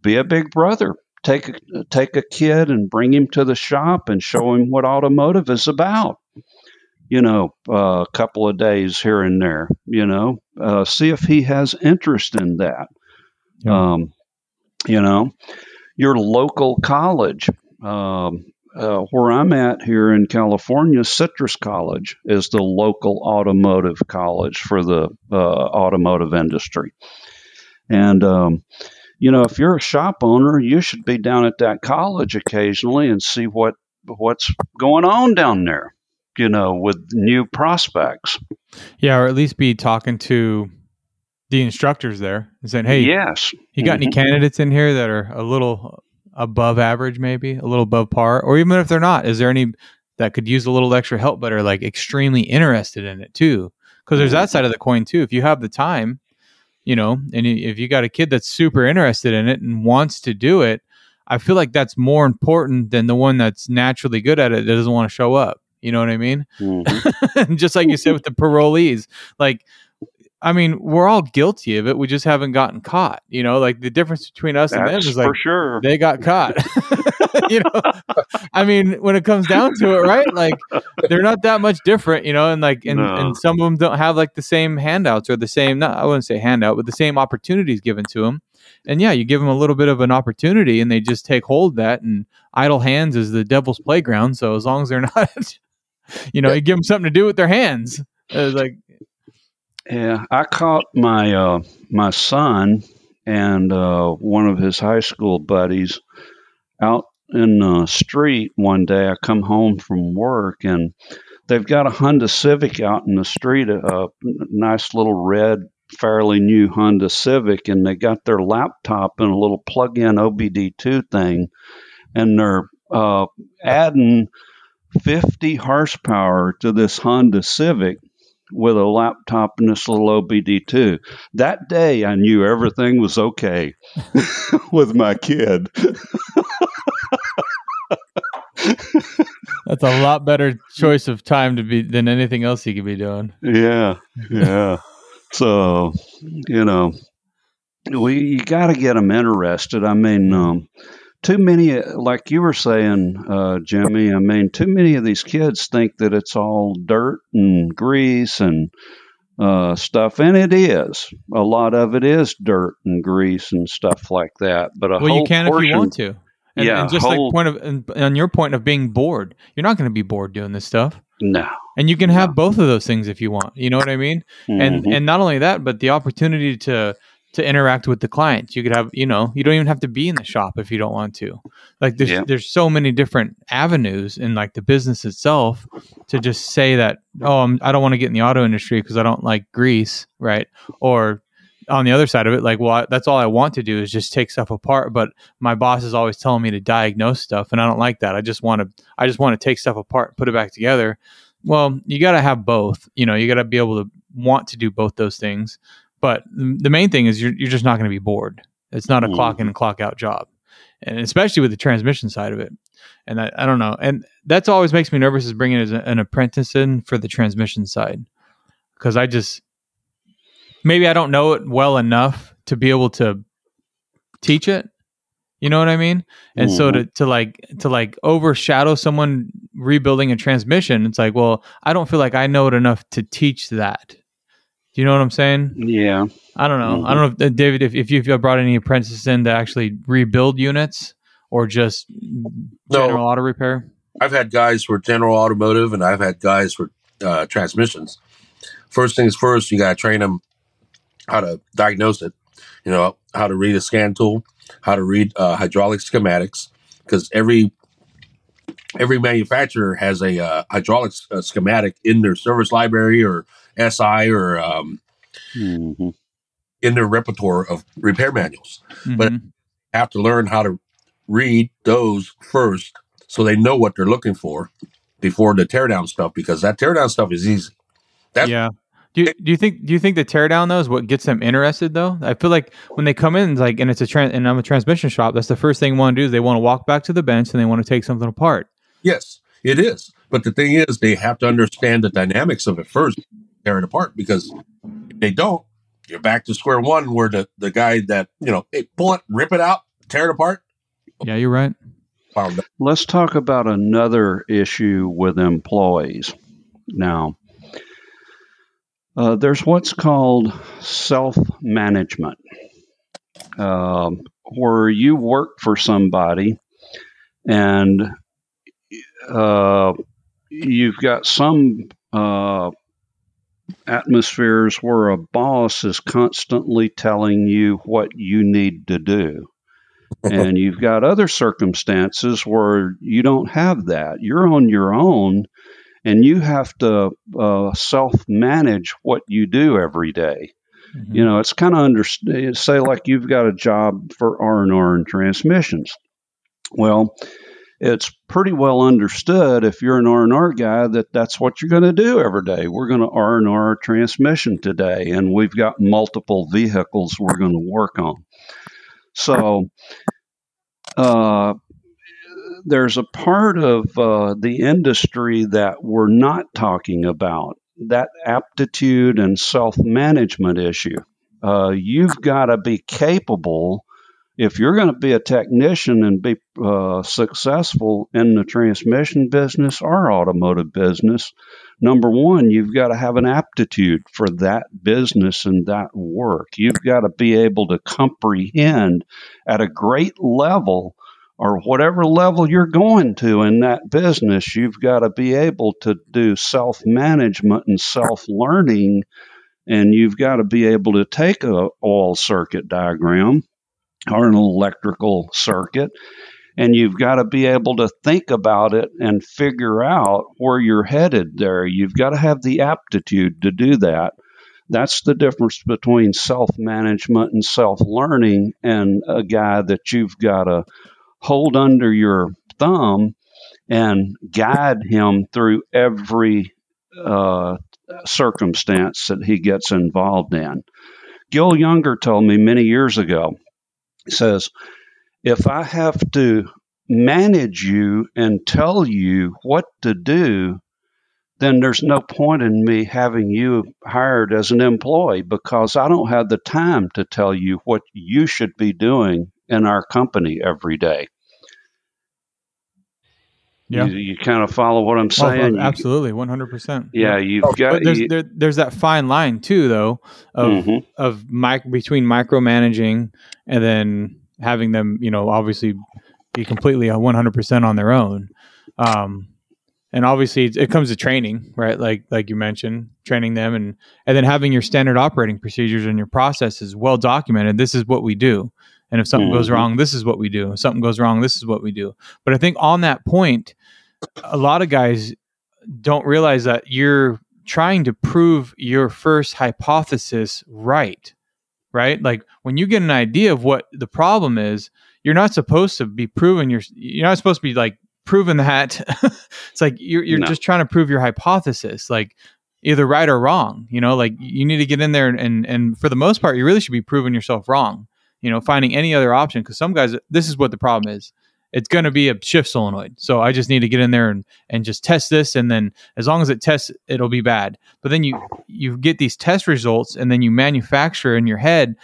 be a big brother. Take take a kid and bring him to the shop and show him what automotive is about you know, uh, a couple of days here and there, you know, uh, see if he has interest in that. Yeah. Um, you know, your local college. Um, uh, where I'm at here in California, Citrus College is the local automotive college for the uh, automotive industry. And, um, you know, if you're a shop owner, you should be down at that college occasionally and see what what's going on down there, you know, with new prospects. Yeah, or at least be talking to the instructors there and saying, "Hey, yes, you got mm-hmm. any candidates in here that are a little above average, maybe a little above par, or even if they're not, is there any that could use a little extra help but are like extremely interested in it too? Because there's that side of the coin too. If you have the time, you know, and if you got a kid that's super interested in it and wants to do it, I feel like that's more important than the one that's naturally good at it that doesn't want to show up. You know what I mean? Mm-hmm. Just like you said with the parolees, like I mean, we're all guilty of it. We just haven't gotten caught. You know, like the difference between us That's and them is like for sure they got caught. you know, I mean, when it comes down to it, right? Like they're not that much different. You know, and like and, no. and some of them don't have like the same handouts or the same. Not I wouldn't say handout, but the same opportunities given to them. And yeah, you give them a little bit of an opportunity, and they just take hold that. And idle hands is the devil's playground. So as long as they're not, you know, you give them something to do with their hands. It's like yeah, I caught my uh, my son and uh, one of his high school buddies out in the street one day. I come home from work and they've got a Honda Civic out in the street, a, a nice little red, fairly new Honda Civic, and they got their laptop and a little plug-in OBD2 thing, and they're uh, adding 50 horsepower to this Honda Civic with a laptop and this little OBD2. That day, I knew everything was okay with my kid. That's a lot better choice of time to be than anything else you could be doing. Yeah, yeah. so, you know, we you got to get them interested. I mean, um, too many, like you were saying, uh, Jimmy. I mean, too many of these kids think that it's all dirt and grease and uh, stuff, and it is. A lot of it is dirt and grease and stuff like that. But a well, you can portion, if you want to. And, Yeah, and just whole- like point of and, and your point of being bored, you're not going to be bored doing this stuff, No. and you can have both of those things if you want. You know what I mean? and Mhm. and not only that but the opportunity to to interact with the clients. You could have you know you don't even have to be in the shop if you don't want to. Like there's Yeah. there's so many different avenues in like the business itself to just say that oh I'm, i don't want to get in the auto industry because i don't like grease right? Or on the other side of it like well I, that's all i want to do is just take stuff apart but my boss is always telling me to diagnose stuff and i don't like that. I just want to i just want to take stuff apart put it back together. Well you got to have both. You know you got to be able to want to do both those things but the main thing is you're, you're just not going to be bored. It's not a Mhm. clock in and clock out job. And especially with the transmission side of it. And I, I don't know. And that's always makes me nervous is bringing an apprentice in for the transmission side. Because i just maybe i don't know it well enough to be able to teach it. You know what i mean? And so to, to like to like overshadow someone rebuilding a transmission it's like well i don't feel like i know it enough to teach that do you know what i'm saying yeah. i don't know Mhm. i don't know if uh, david if, if you've brought any apprentices in to actually rebuild units or just general auto repair I've had guys for General Automotive, and I've had guys for uh, transmissions. First things first, you got to train them how to diagnose it. You know how to read a scan tool, how to read uh, hydraulic schematics, because every every manufacturer has a uh, hydraulic s- uh, schematic in their service library or SI or um, Mhm. in their repertoire of repair manuals. But- Mhm. Have to learn how to read those first, so they know what they're looking for before the teardown stuff. Because that teardown stuff is easy. That's- yeah. Do you, do you think do you think the teardown though is what gets them interested though? I feel like when they come in like and it's a and I'm a transmission shop, that's the first thing they want to do is they want to walk back to the bench and they want to take something apart. Yes, it is. But the thing is, they have to understand the dynamics of it first, tear it apart. Because if they don't, you're back to square one, where the the guy that you know, hey, pull it, rip it out, tear it apart. Yeah, you're right. Found. Let's talk about another issue with employees. Now, uh, there's what's called self management, um, where you work for somebody and uh, you've got some uh, atmospheres where a boss is constantly telling you what you need to do and you've got other circumstances where you don't have that. You're on your own, and you have to uh, self-manage what you do every day. Mhm. You know, it's kind of under say like you've got a job for R and R and transmissions. Well, it's pretty well understood if you're an R and R guy that that's what you're going to do every day. We're going to R and R a transmission today, and we've got multiple vehicles we're going to work on. So, uh, there's a part of uh, the industry that we're not talking about that aptitude and self management issue. Uh, you've got to be capable if you're going to be a technician and be uh, successful in the transmission business or automotive business, number one, you've got to have an aptitude for that business and that work. You've got to be able to comprehend at a great level or whatever level you're going to in that business, you've got to be able to do self management and self learning. And you've got to be able to take a oil circuit diagram or an electrical circuit and you've got to be able to think about it and figure out where you're headed there. You've got to have the aptitude to do that. That's the difference between self management and self learning and a guy that you've got to hold under your thumb and guide him through every uh, circumstance that he gets involved in. Gil Younger told me many years ago, says, if I have to manage you and tell you what to do, then there's no point in me having you hired as an employee because I don't have the time to tell you what you should be doing in our company every day. Yeah. You, you kind of follow what I'm saying? You- absolutely, one hundred percent. yeah, you've Oh, got. But there's you- there, there's that fine line too, though, of Mhm. of mic- between micromanaging and then having them, you know, obviously be completely one hundred percent on their own. Um, and obviously, it, it comes to training, right? Like like you mentioned, training them, and and then having your standard operating procedures and your processes well documented. This is what we do, and if something goes Mhm. wrong, this is what we do. If something goes wrong, this is what we do. But I think on that point, a lot of guys don't realize that you're trying to prove your first hypothesis right right? Like when you get an idea of what the problem is you're not supposed to be proving your you're not supposed to be like proving that. It's like you're, you're No. just trying to prove your hypothesis like either right or wrong you know? Like you need to get in there and and, and for the most part you really should be proving yourself wrong you know finding any other option because some guys this is what the problem is it's going to be a shift solenoid. So i just need to get in there and and just test this and then as long as it tests it'll be bad. But then you you get these test results and then you manufacture in your head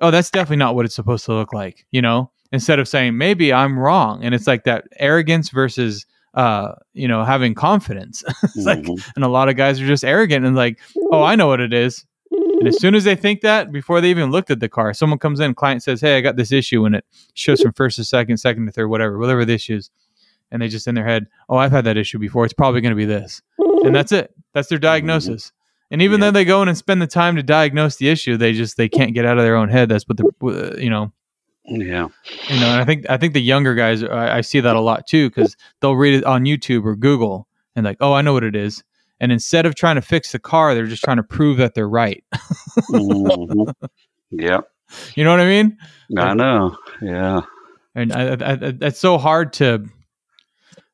oh that's definitely not what it's supposed to look like you know? Instead of saying maybe i'm wrong and it's like that arrogance versus uh you know having confidence. It's like Mhm. and a lot of guys are just arrogant and like oh i know what it is and as soon as they think that before they even looked at the car someone comes in client says hey i got this issue and it shows from first to second second to third whatever whatever the issue is. And they just in their head oh i've had that issue before. It's probably going to be this. And that's it. That's their diagnosis. And even Yeah. though they go in and spend the time to diagnose the issue they just they can't get out of their own head. That's what the you know. Yeah. you know and i think i think the younger guys i, I see that a lot too because they'll read it on youtube or google and like oh i know what it is and instead of trying to fix the car they're just trying to prove that they're right Mhm. Yeah. you know what i mean I know. Yeah. and I, I, I, it's so hard to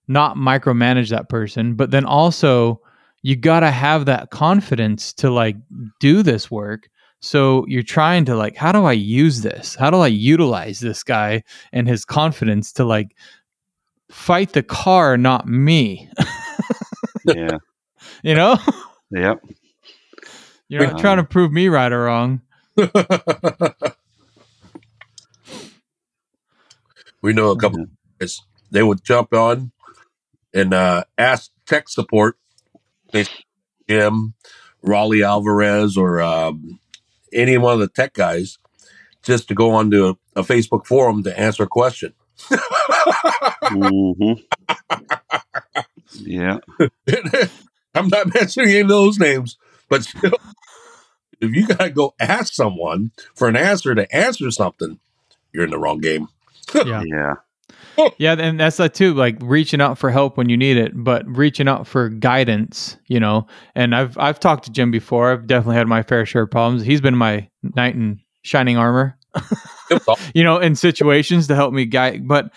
not micromanage that person but then also you got to have that confidence to like do this work so you're trying to like how do i use this how do i utilize this guy and his confidence to like fight the car not me Yeah. You know Yep. you're not trying to prove me right or wrong we know a couple guys. They would jump on and uh, ask tech support, basically Jim, Raleigh Alvarez, or um, any one of the tech guys, just to go onto a, a Facebook forum to answer a question. hmm Yeah. I'm not mentioning any of those names, but still, if you gotta go ask someone for an answer to answer something, you're in the wrong game. yeah Yeah. Yeah, and that's that too. Like reaching out for help when you need it, but reaching out for guidance, you know. And I've I've talked to Jim before. I've definitely had my fair share of problems. He's been my knight in shining armor, you know, in situations to help me guide. But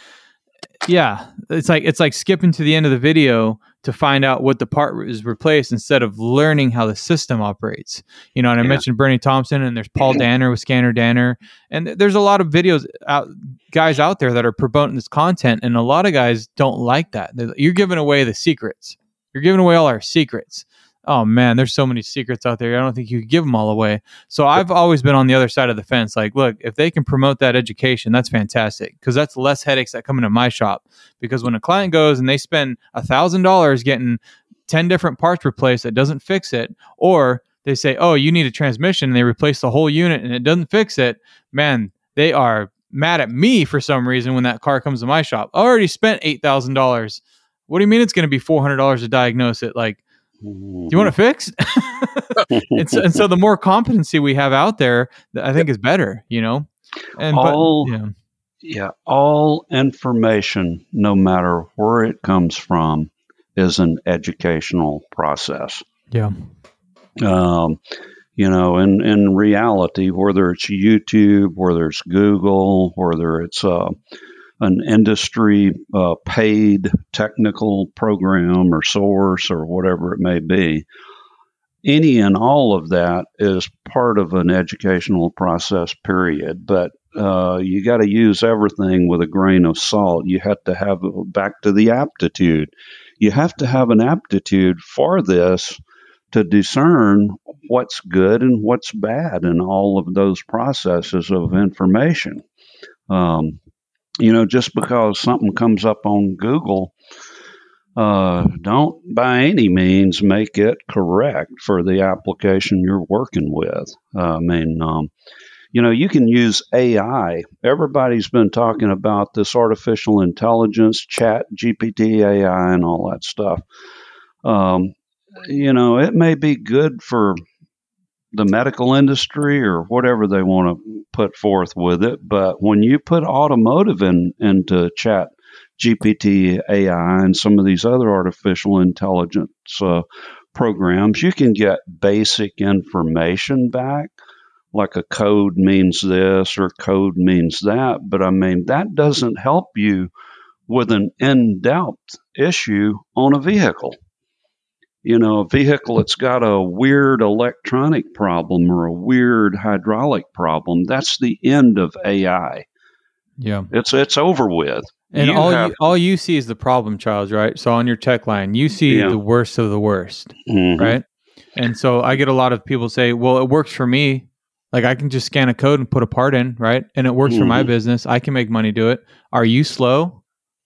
yeah, it's like it's like skipping to the end of the video to find out what the part is replaced instead of learning how the system operates. You know, and I Yeah. mentioned Bernie Thompson and there's Paul Danner with Scanner Danner, and there's a lot of videos out guys out there that are promoting this content, and a lot of guys don't like that. You're giving away the secrets. You're giving away all our secrets. Oh man, there's so many secrets out there. I don't think you could give them all away. So I've always been on the other side of the fence. Like, look, if they can promote that education, that's fantastic because that's less headaches that come into my shop. Because when a client goes and they spend a thousand dollars getting ten different parts replaced that doesn't fix it, or they say, "Oh, you need a transmission," and they replace the whole unit and it doesn't fix it, man, they are mad at me for some reason when that car comes to my shop. I already spent eight thousand dollars. What do you mean it's going to be four hundred dollars to diagnose it? Like, do you want it fixed? and, so, and so the more competency we have out there, I think is better. You know, and All- but, yeah, Yeah, all information, no matter where it comes from, is an educational process. yeah, Um, you know, in, in reality, whether it's YouTube, whether it's Google, whether it's uh, an industry uh, paid technical program or source or whatever it may be, any and all of that is part of an educational process, period. But uh, you got to use everything with a grain of salt. You have to have back to the aptitude. You have to have an aptitude for this to discern what's good and what's bad in all of those processes of information. Um, you know, just because something comes up on Google uh, don't by any means make it correct for the application you're working with. Uh, I mean, um, you know, you can use AI. Everybody's been talking about this artificial intelligence, chat, GPT, AI, and all that stuff. Um, you know, it may be good for the medical industry or whatever they want to put forth with it, but when you put automotive in into chat GPT, AI, and some of these other artificial intelligence uh, programs, you can get basic information back, like a code means this or code means that. But I mean, that doesn't help you with an in depth issue on a vehicle. You know, a vehicle that's got a weird electronic problem or a weird hydraulic problem, that's the end of AI. Yeah. It's it's over with. And You all have- you all you see is the problem, Charles, right? So on your tech line, you see Yeah. the worst of the worst, Mhm. right? And so I get a lot of people say, "Well, it works for me. Like I can just scan a code and put a part in, right? And it works for my Mhm. business. I can make money do it. Are you slow,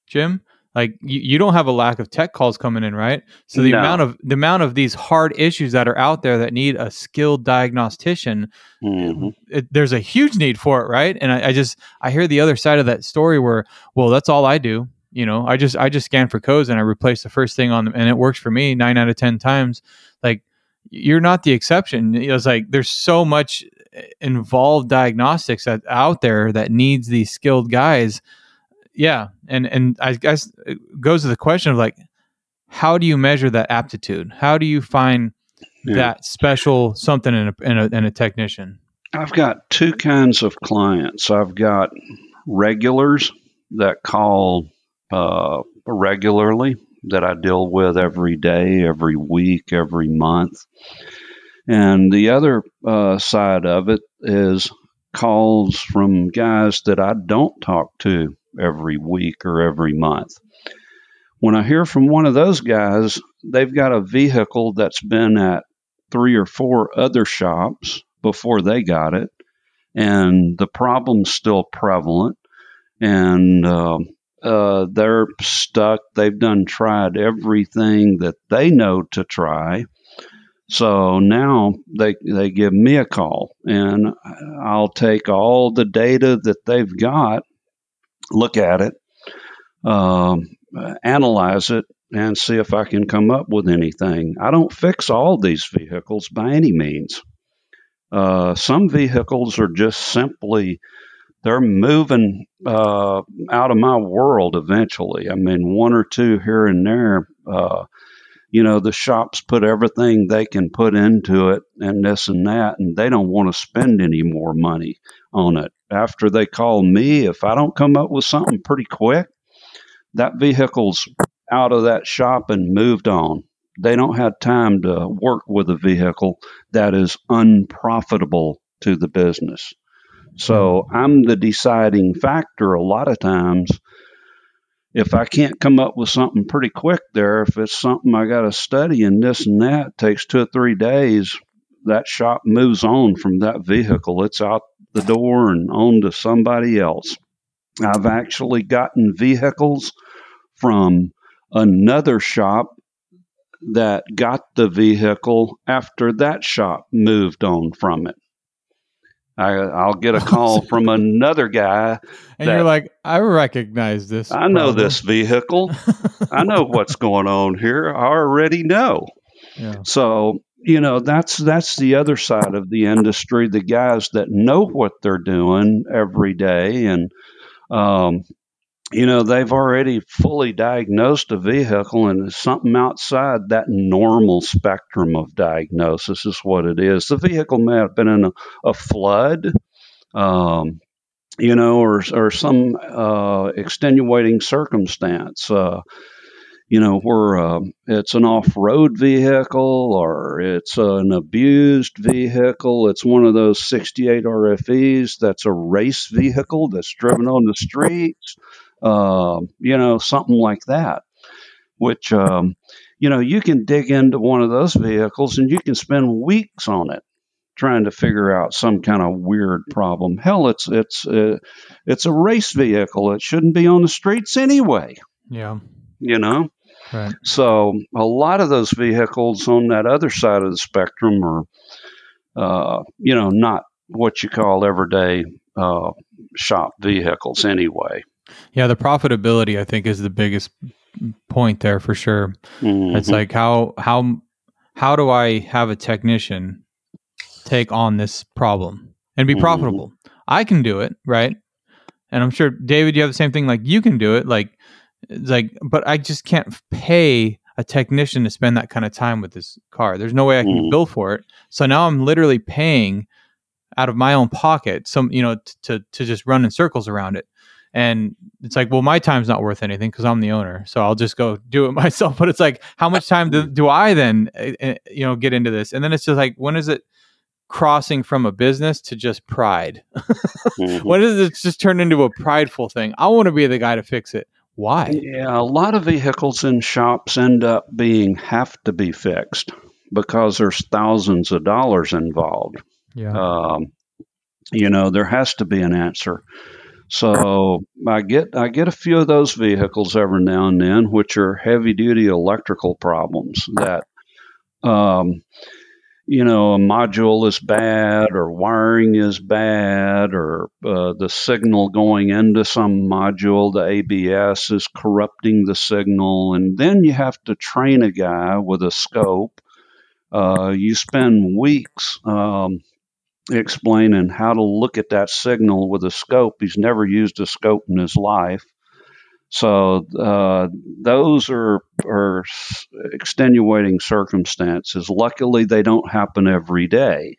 Jim? Like you, you don't have a lack of tech calls coming in, right? So the No. amount of the amount of these hard issues that are out there that need a skilled diagnostician Mhm. it, there's a huge need for it, right? And I, I just I hear the other side of that story where, well, that's all I do. You know, I just I just scan for codes and I replace the first thing on them, and it works for me nine out of ten times. Like you're not the exception. It's like there's so much eh, involved diagnostics that out there that needs these skilled guys. Yeah, and and I guess it goes to the question of like, how do you measure that aptitude? How do you find Yeah. that special something in a, in a in a technician? I've got two kinds of clients. I've got regulars that call uh, regularly that I deal with every day, every week, every month. And the other uh, side of it is calls from guys that I don't talk to every week or every month. When I hear from one of those guys, they've got a vehicle that's been at three or four other shops before they got it, and the problem's still prevalent, and um, uh, they're stuck. They've done tried everything that they know to try. So now they they give me a call, and I'll take all the data that they've got, look at it, um, analyze it, and see if I can come up with anything. I don't fix all these vehicles by any means. Uh, some vehicles are just simply they're moving uh, out of my world eventually. I mean, one or two here and there. Uh, you know, the shops put everything they can put into it and this and that, and they don't want to spend any more money on it. After they call me, if I don't come up with something pretty quick, that vehicle's out of that shop and moved on. They don't have time to work with a vehicle that is unprofitable to the business. So I'm the deciding factor a lot of times. If I can't come up with something pretty quick there, if it's something I got to study and this and that takes two or three days, that shop moves on from that vehicle. It's out the door and on to somebody else. I've actually gotten vehicles from another shop that got the vehicle after that shop moved on from it. I, I'll get a call from another guy. And that- you're like, I recognize this. I know problem." this vehicle. I know what's going on here. I already know. yeah. So, you know, that's that's the other side of the industry, the guys that know what they're doing every day and um you know, they've already fully diagnosed a vehicle and something outside that normal spectrum of diagnosis is what it is. The vehicle may have been in a, a flood, um, you know, or, or some uh, extenuating circumstance. Uh, you know, where um, it's an off road vehicle or it's an abused vehicle. It's one of those 68 RFEs that's a race vehicle that's driven on the streets, um, you know, something like that, which, um, you know, you can dig into one of those vehicles and you can spend weeks on it trying to figure out some kind of weird problem. Hell, it's it's uh, it's a race vehicle. It shouldn't be on the streets anyway Yeah. you know Right. So a lot of those vehicles on that other side of the spectrum are, uh, you know, not what you call everyday uh, shop vehicles anyway. Yeah, the profitability I think is the biggest point there for sure. Mhm. It's like how how how do I have a technician take on this problem and be Mhm. profitable? I can do it, right? And I'm sure David, you have the same thing. Like you can do it, like like, but I just can't pay a technician to spend that kind of time with this car. There's no way I can Mhm. bill for it. So now I'm literally paying out of my own pocket some, you know, t- to to just run in circles around it. And it's like, well, my time's not worth anything because I'm the owner, so I'll just go do it myself. But it's like, how much time do, do I then, uh, you know, get into this? And then it's just like, when is it crossing from a business to just pride? Mhm. When does it just turn into a prideful thing? I want to be the guy to fix it. Why? Yeah, a lot of vehicles in shops end up being have to be fixed because there's thousands of dollars involved. Yeah. Um, you know, there has to be an answer. So I get I get a few of those vehicles every now and then, which are heavy duty electrical problems that, um, you know, a module is bad or wiring is bad or uh, the signal going into some module, the ABS is corrupting the signal, and then you have to train a guy with a scope. Uh, you spend weeks. Um, explaining how to look at that signal with a scope. He's never used a scope in his life. So uh, those are, are extenuating circumstances. Luckily, they don't happen every day.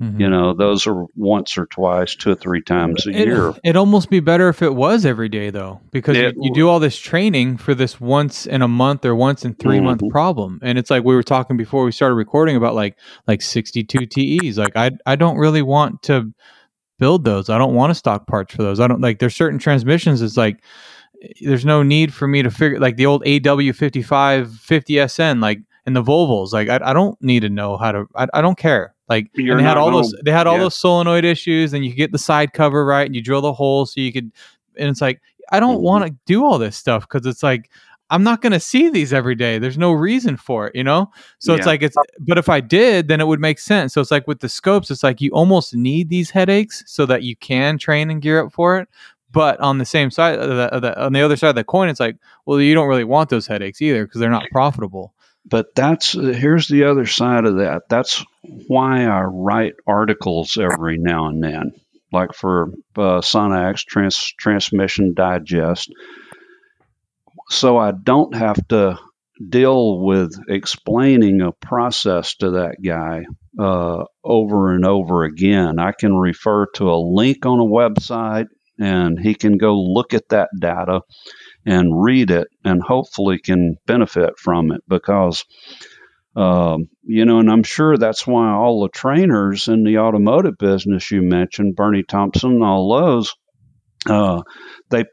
Mhm. You know, those are once or twice, two or three times a It, year. it'd almost be better if it was every day though, because It you, you do all this training for this once in a month or once in 3 month Mhm. problem, and it's like we were talking before we started recording about like like sixty two TEs. Like I I don't really want to build those. I don't want to stock parts for those. I don't like. There's certain transmissions. It's like there's no need for me to figure like the old AW 55 50 SN like and the Volvos. Like I, I don't need to know how to. I, I don't care. Like they had all gonna- those. They had all yeah. those solenoid issues, and you could get the side cover right, and you drill the hole so you could. And it's like I don't Mhm. want to do all this stuff because it's like I'm not going to see these every day. There's no reason for it, you know. So it's like it's. But if I did, then it would make sense. So it's like with the scopes, it's like you almost need these headaches so that you can train and gear up for it. But on the same side, of the, of the, on the other side of the coin, it's like, well, you don't really want those headaches either because they're not profitable. But that's uh, here's the other side of that. That's why I write articles every now and then, like for uh, Sonnax Trans- Transmission Digest, so I don't have to deal with explaining a process to that guy uh, over and over again. I can refer to a link on a website, and he can go look at that data and read it and hopefully can benefit from it because um, you know and i'm sure that's why all the trainers in the automotive business you mentioned bernie thompson all those uh, they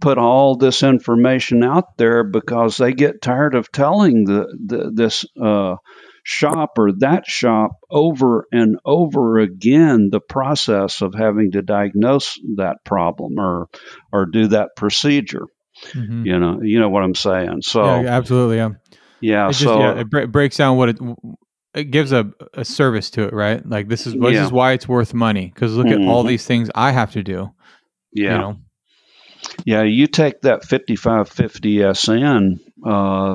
put all this information out there because they get tired of telling the, the this uh, shop or that shop over and over again the process of having to diagnose that problem or or do that procedure Mhm. you know you know what i'm saying so yeah, yeah, absolutely. Yeah. It just so yeah, it bre- breaks down what it it gives a, a service to it, right? Like this is this Yeah. is why it's worth money because look at all Mhm. these things I have to do. yeah You know? yeah you take that 5550 sn uh,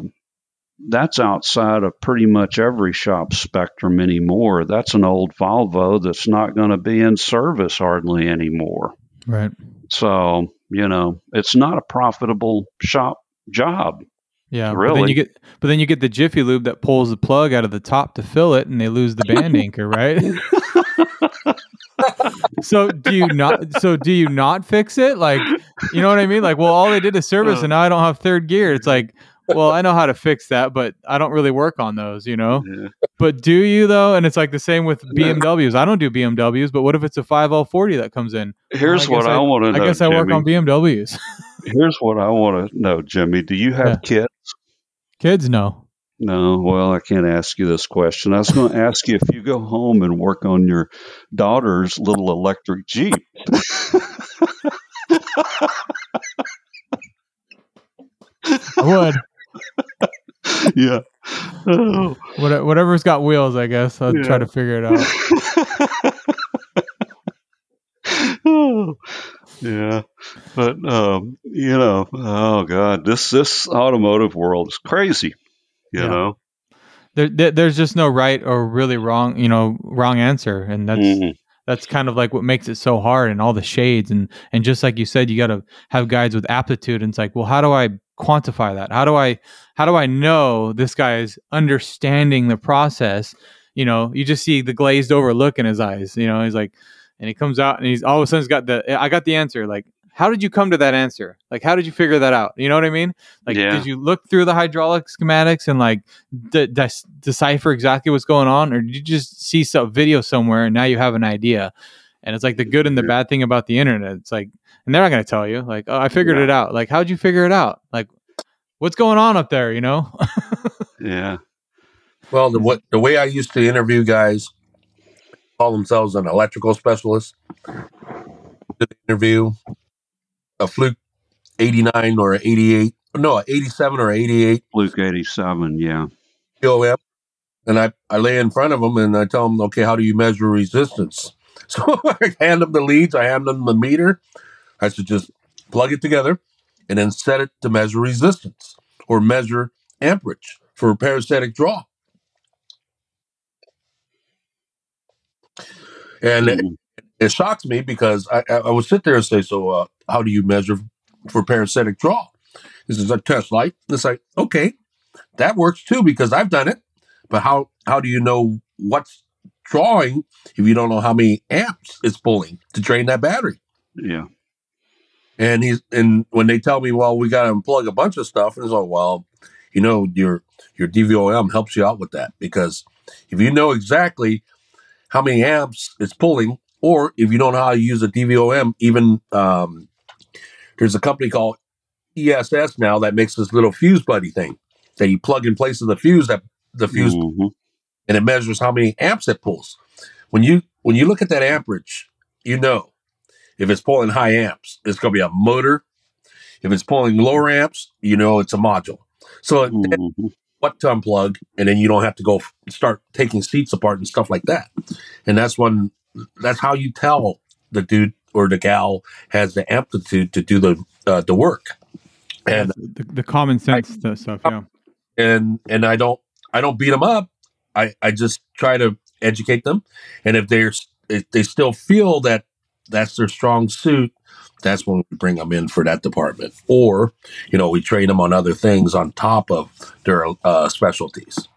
that's outside of pretty much every shop spectrum anymore that's an old volvo that's not going to be in service hardly anymore Right. so you know it's not a profitable shop job Yeah. But then Really? you get but then you get the Jiffy Lube that pulls the plug out of the top to fill it, and they lose the band anchor, right? so do you not? So do you not fix it? Like, you know what I mean? Like, well, all they did is service, uh. and now I don't have third gear. It's like, well, I know how to fix that, but I don't really work on those, you know. Yeah. But do you though? And it's like the same with BMWs. I don't do BMWs, but what if it's a 5040 that comes in? here's Well, I what i, I- want to know. I guess I work on BMWs. here's what i want to know jimmy do you have Yeah. kids Kids, no. No, well, I can't ask you this question. I was going to ask you if you go home and work on your daughter's little electric Jeep. I would. yeah. Oh. What, whatever's got wheels, I guess. I'll Yeah. try to figure it out. oh, yeah, but um, you know, oh god, this this automotive world is crazy. You Yeah. know, There, there, there's just no right or really wrong, you know, wrong answer, and that's Mhm. that's kind of like what makes it so hard and all the shades and and just like you said you got to have guides with aptitude and it's like well how do i quantify that? How do i how do i know this guy is understanding the process? You know you just see the glazed over look in his eyes you know he's like and he comes out and he's all of a sudden he's got the i got the answer like how did you come to that answer? Like how did you figure that out? You know what i mean? Like Yeah. did you look through the hydraulic schematics and like de- de- decipher exactly what's going on or did you just see some video somewhere and now you have an idea and it's like the good and the bad thing about the internet. It's like and they're not going to tell you like oh i figured Yeah. it out. Like how'd you figure it out? Like what's going on up there? You know? Yeah, Well, the what the way I used to interview guys call themselves an electrical specialist. Did the interview a fluke eighty nine or eighty eight, no, eighty seven or eighty eight Fluke eighty seven. Yeah, POM, and I I lay in front of them and I tell them, okay, how do you measure resistance? So I hand them the leads, I hand them the meter. I should just plug it together and then set it to measure resistance or measure amperage for a parasitic draw. And it, Mhm. it shocks me because I, I, I would sit there and say, "So, uh, how do you measure for parasitic draw?" This is a test light. It's like, okay, that works too because I've done it. But how how do you know what's drawing if you don't know how many amps it's pulling to drain that battery? yeah, And he's and when they tell me, well, we got to unplug a bunch of stuff, and it's like, well, you know, your your DVOM helps you out with that because if you know exactly how many amps it's pulling, or if you don't know how to use a DVOM, even um, there's a company called ESS now that makes this little fuse buddy thing that you plug in place of the fuse that the fuse Mhm. And it measures how many amps it pulls. When you when you look at that amperage, you know if it's pulling high amps, it's going to be a motor. If it's pulling lower amps, you know it's a module. So Mhm. what to unplug, and then you don't have to go f- start taking seats apart and stuff like that. And that's when that's how you tell the dude or the gal has the amplitude to do the uh, the work. And the, the common sense stuff yeah and and I don't I don't beat them up. I I just try to educate them, and if they're if they still feel that that's their strong suit, that's when we bring them in for that department, or you know we train them on other things on top of their uh, specialties.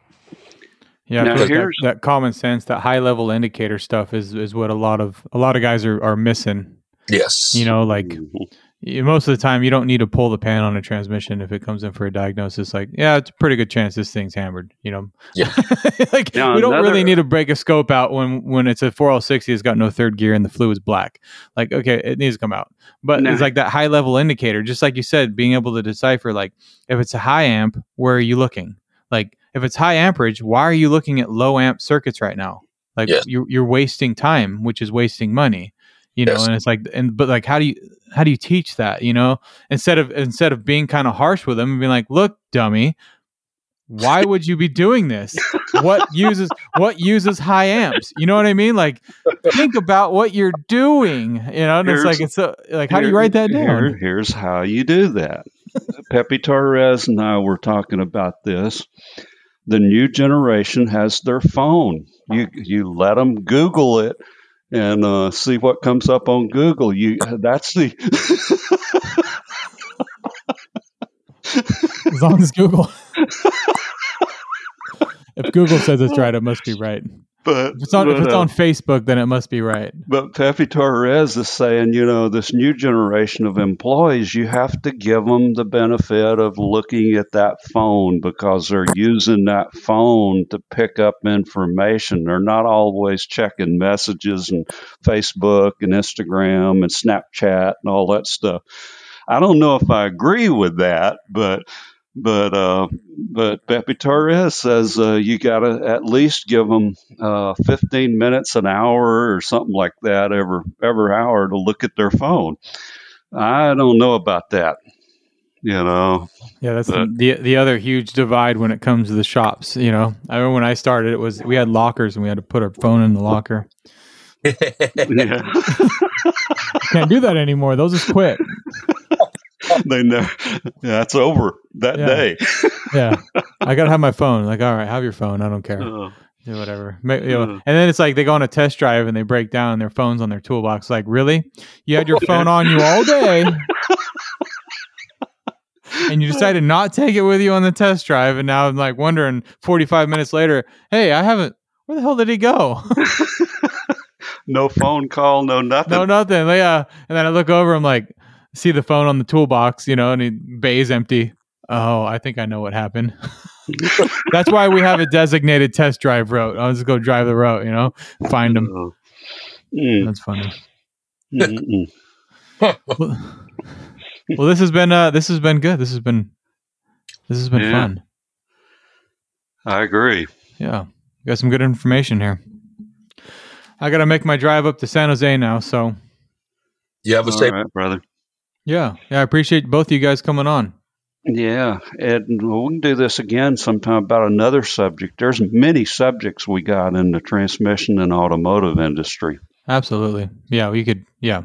Yeah, I Now, that, here's- that common sense, that high level indicator stuff is is what a lot of a lot of guys are, are missing. Yes, You know, like Mhm. You- most of the time you don't need to pull the pan on a transmission if it comes in for a diagnosis. Like, yeah, it's a pretty good chance this thing's hammered. You know, Yeah. like Now, we don't another- really need to break a scope out when when it's a 4L60 it's got no third gear and the fluid's black. Like, okay, it needs to come out. But it's like that high level indicator, just like you said, being able to decipher like if it's a high amp, where are you looking? Like if it's high amperage, why are you looking at low amp circuits right now? Like Yes. you're you're wasting time, which is wasting money. You know, Yes. and it's like and but like how do you how do you teach that, you know? Instead of instead of being kind of harsh with them and being like, look, dummy, why would you be doing this? What uses what uses high amps? You know what I mean? Like think about what you're doing. You know, and it's like it's so, like how do you write that here- down? here's how you do that. Pepe Torres and I were talking about this. The new generation has their phone. You you let them Google it and uh, see what comes up on Google. You that's the As long as Google If Google says it's right, it must be right. But If it's on if but, it's uh, on Facebook, then it must be right. But Pepe Torres is saying, you know, this new generation of employees, you have to give them the benefit of looking at that phone because they're using that phone to pick up information. They're not always checking messages and Facebook and Instagram and Snapchat and all that stuff. I don't know if I agree with that, but but uh, but Pepe Torres says uh, you got to at least give them uh, 15 minutes an hour or something like that every every hour to look at their phone. I don't know about that. you know. Yeah, that's But- the the other huge divide when it comes to the shops. You know, I remember when I started, it was we had lockers and we had to put our phone in the locker. Can't do that anymore. Those just quit. They never. That's over that Yeah. day. Yeah, I gotta have my phone. Like, all right, have your phone. I don't care. Uh, Do whatever. Ma- you know, Yeah. And then it's like they go on a test drive and they break down and their phones on their toolbox. Like, really? You had your phone on you all day. And you decided not to take it with you on the test drive, and now I'm like wondering, 45 minutes later, hey, I haven't. Where the hell did he go? no phone call, no nothing. no, nothing. Yeah, and then I look over, I'm like, see the phone on the toolbox, you know, and it, bay's empty. Oh, I think I know what happened. That's why we have a designated test drive route. I'll just go drive the route, you know, find them. Uh, mm, That's funny. well, well, this has been uh this has been good. This has been this has been Yeah. fun. I agree. Yeah. Got some good information here. I got to make my drive up to San Jose now, so you have a All safe. right, brother. Yeah. Yeah, I appreciate both of you guys coming on. Yeah, and we can do this again sometime about another subject. There's many subjects we got in the transmission and automotive industry. Absolutely. Yeah, we could yeah.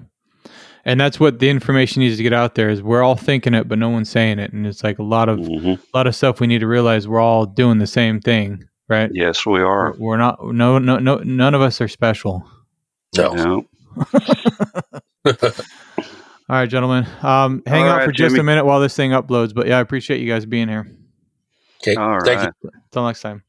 And that's what the information needs to get out there is we're all thinking it but no one's saying it and it's like a lot of hmm a lot of stuff we need to realize we're all doing the same thing, right? Yes, we are. We're, we're not no no no none of us are special. No. Yeah. All right, gentlemen. Um, hang All out right, for just a minute while this thing uploads. But yeah, I appreciate you guys being here. Okay. All Thank right. you. Until next time.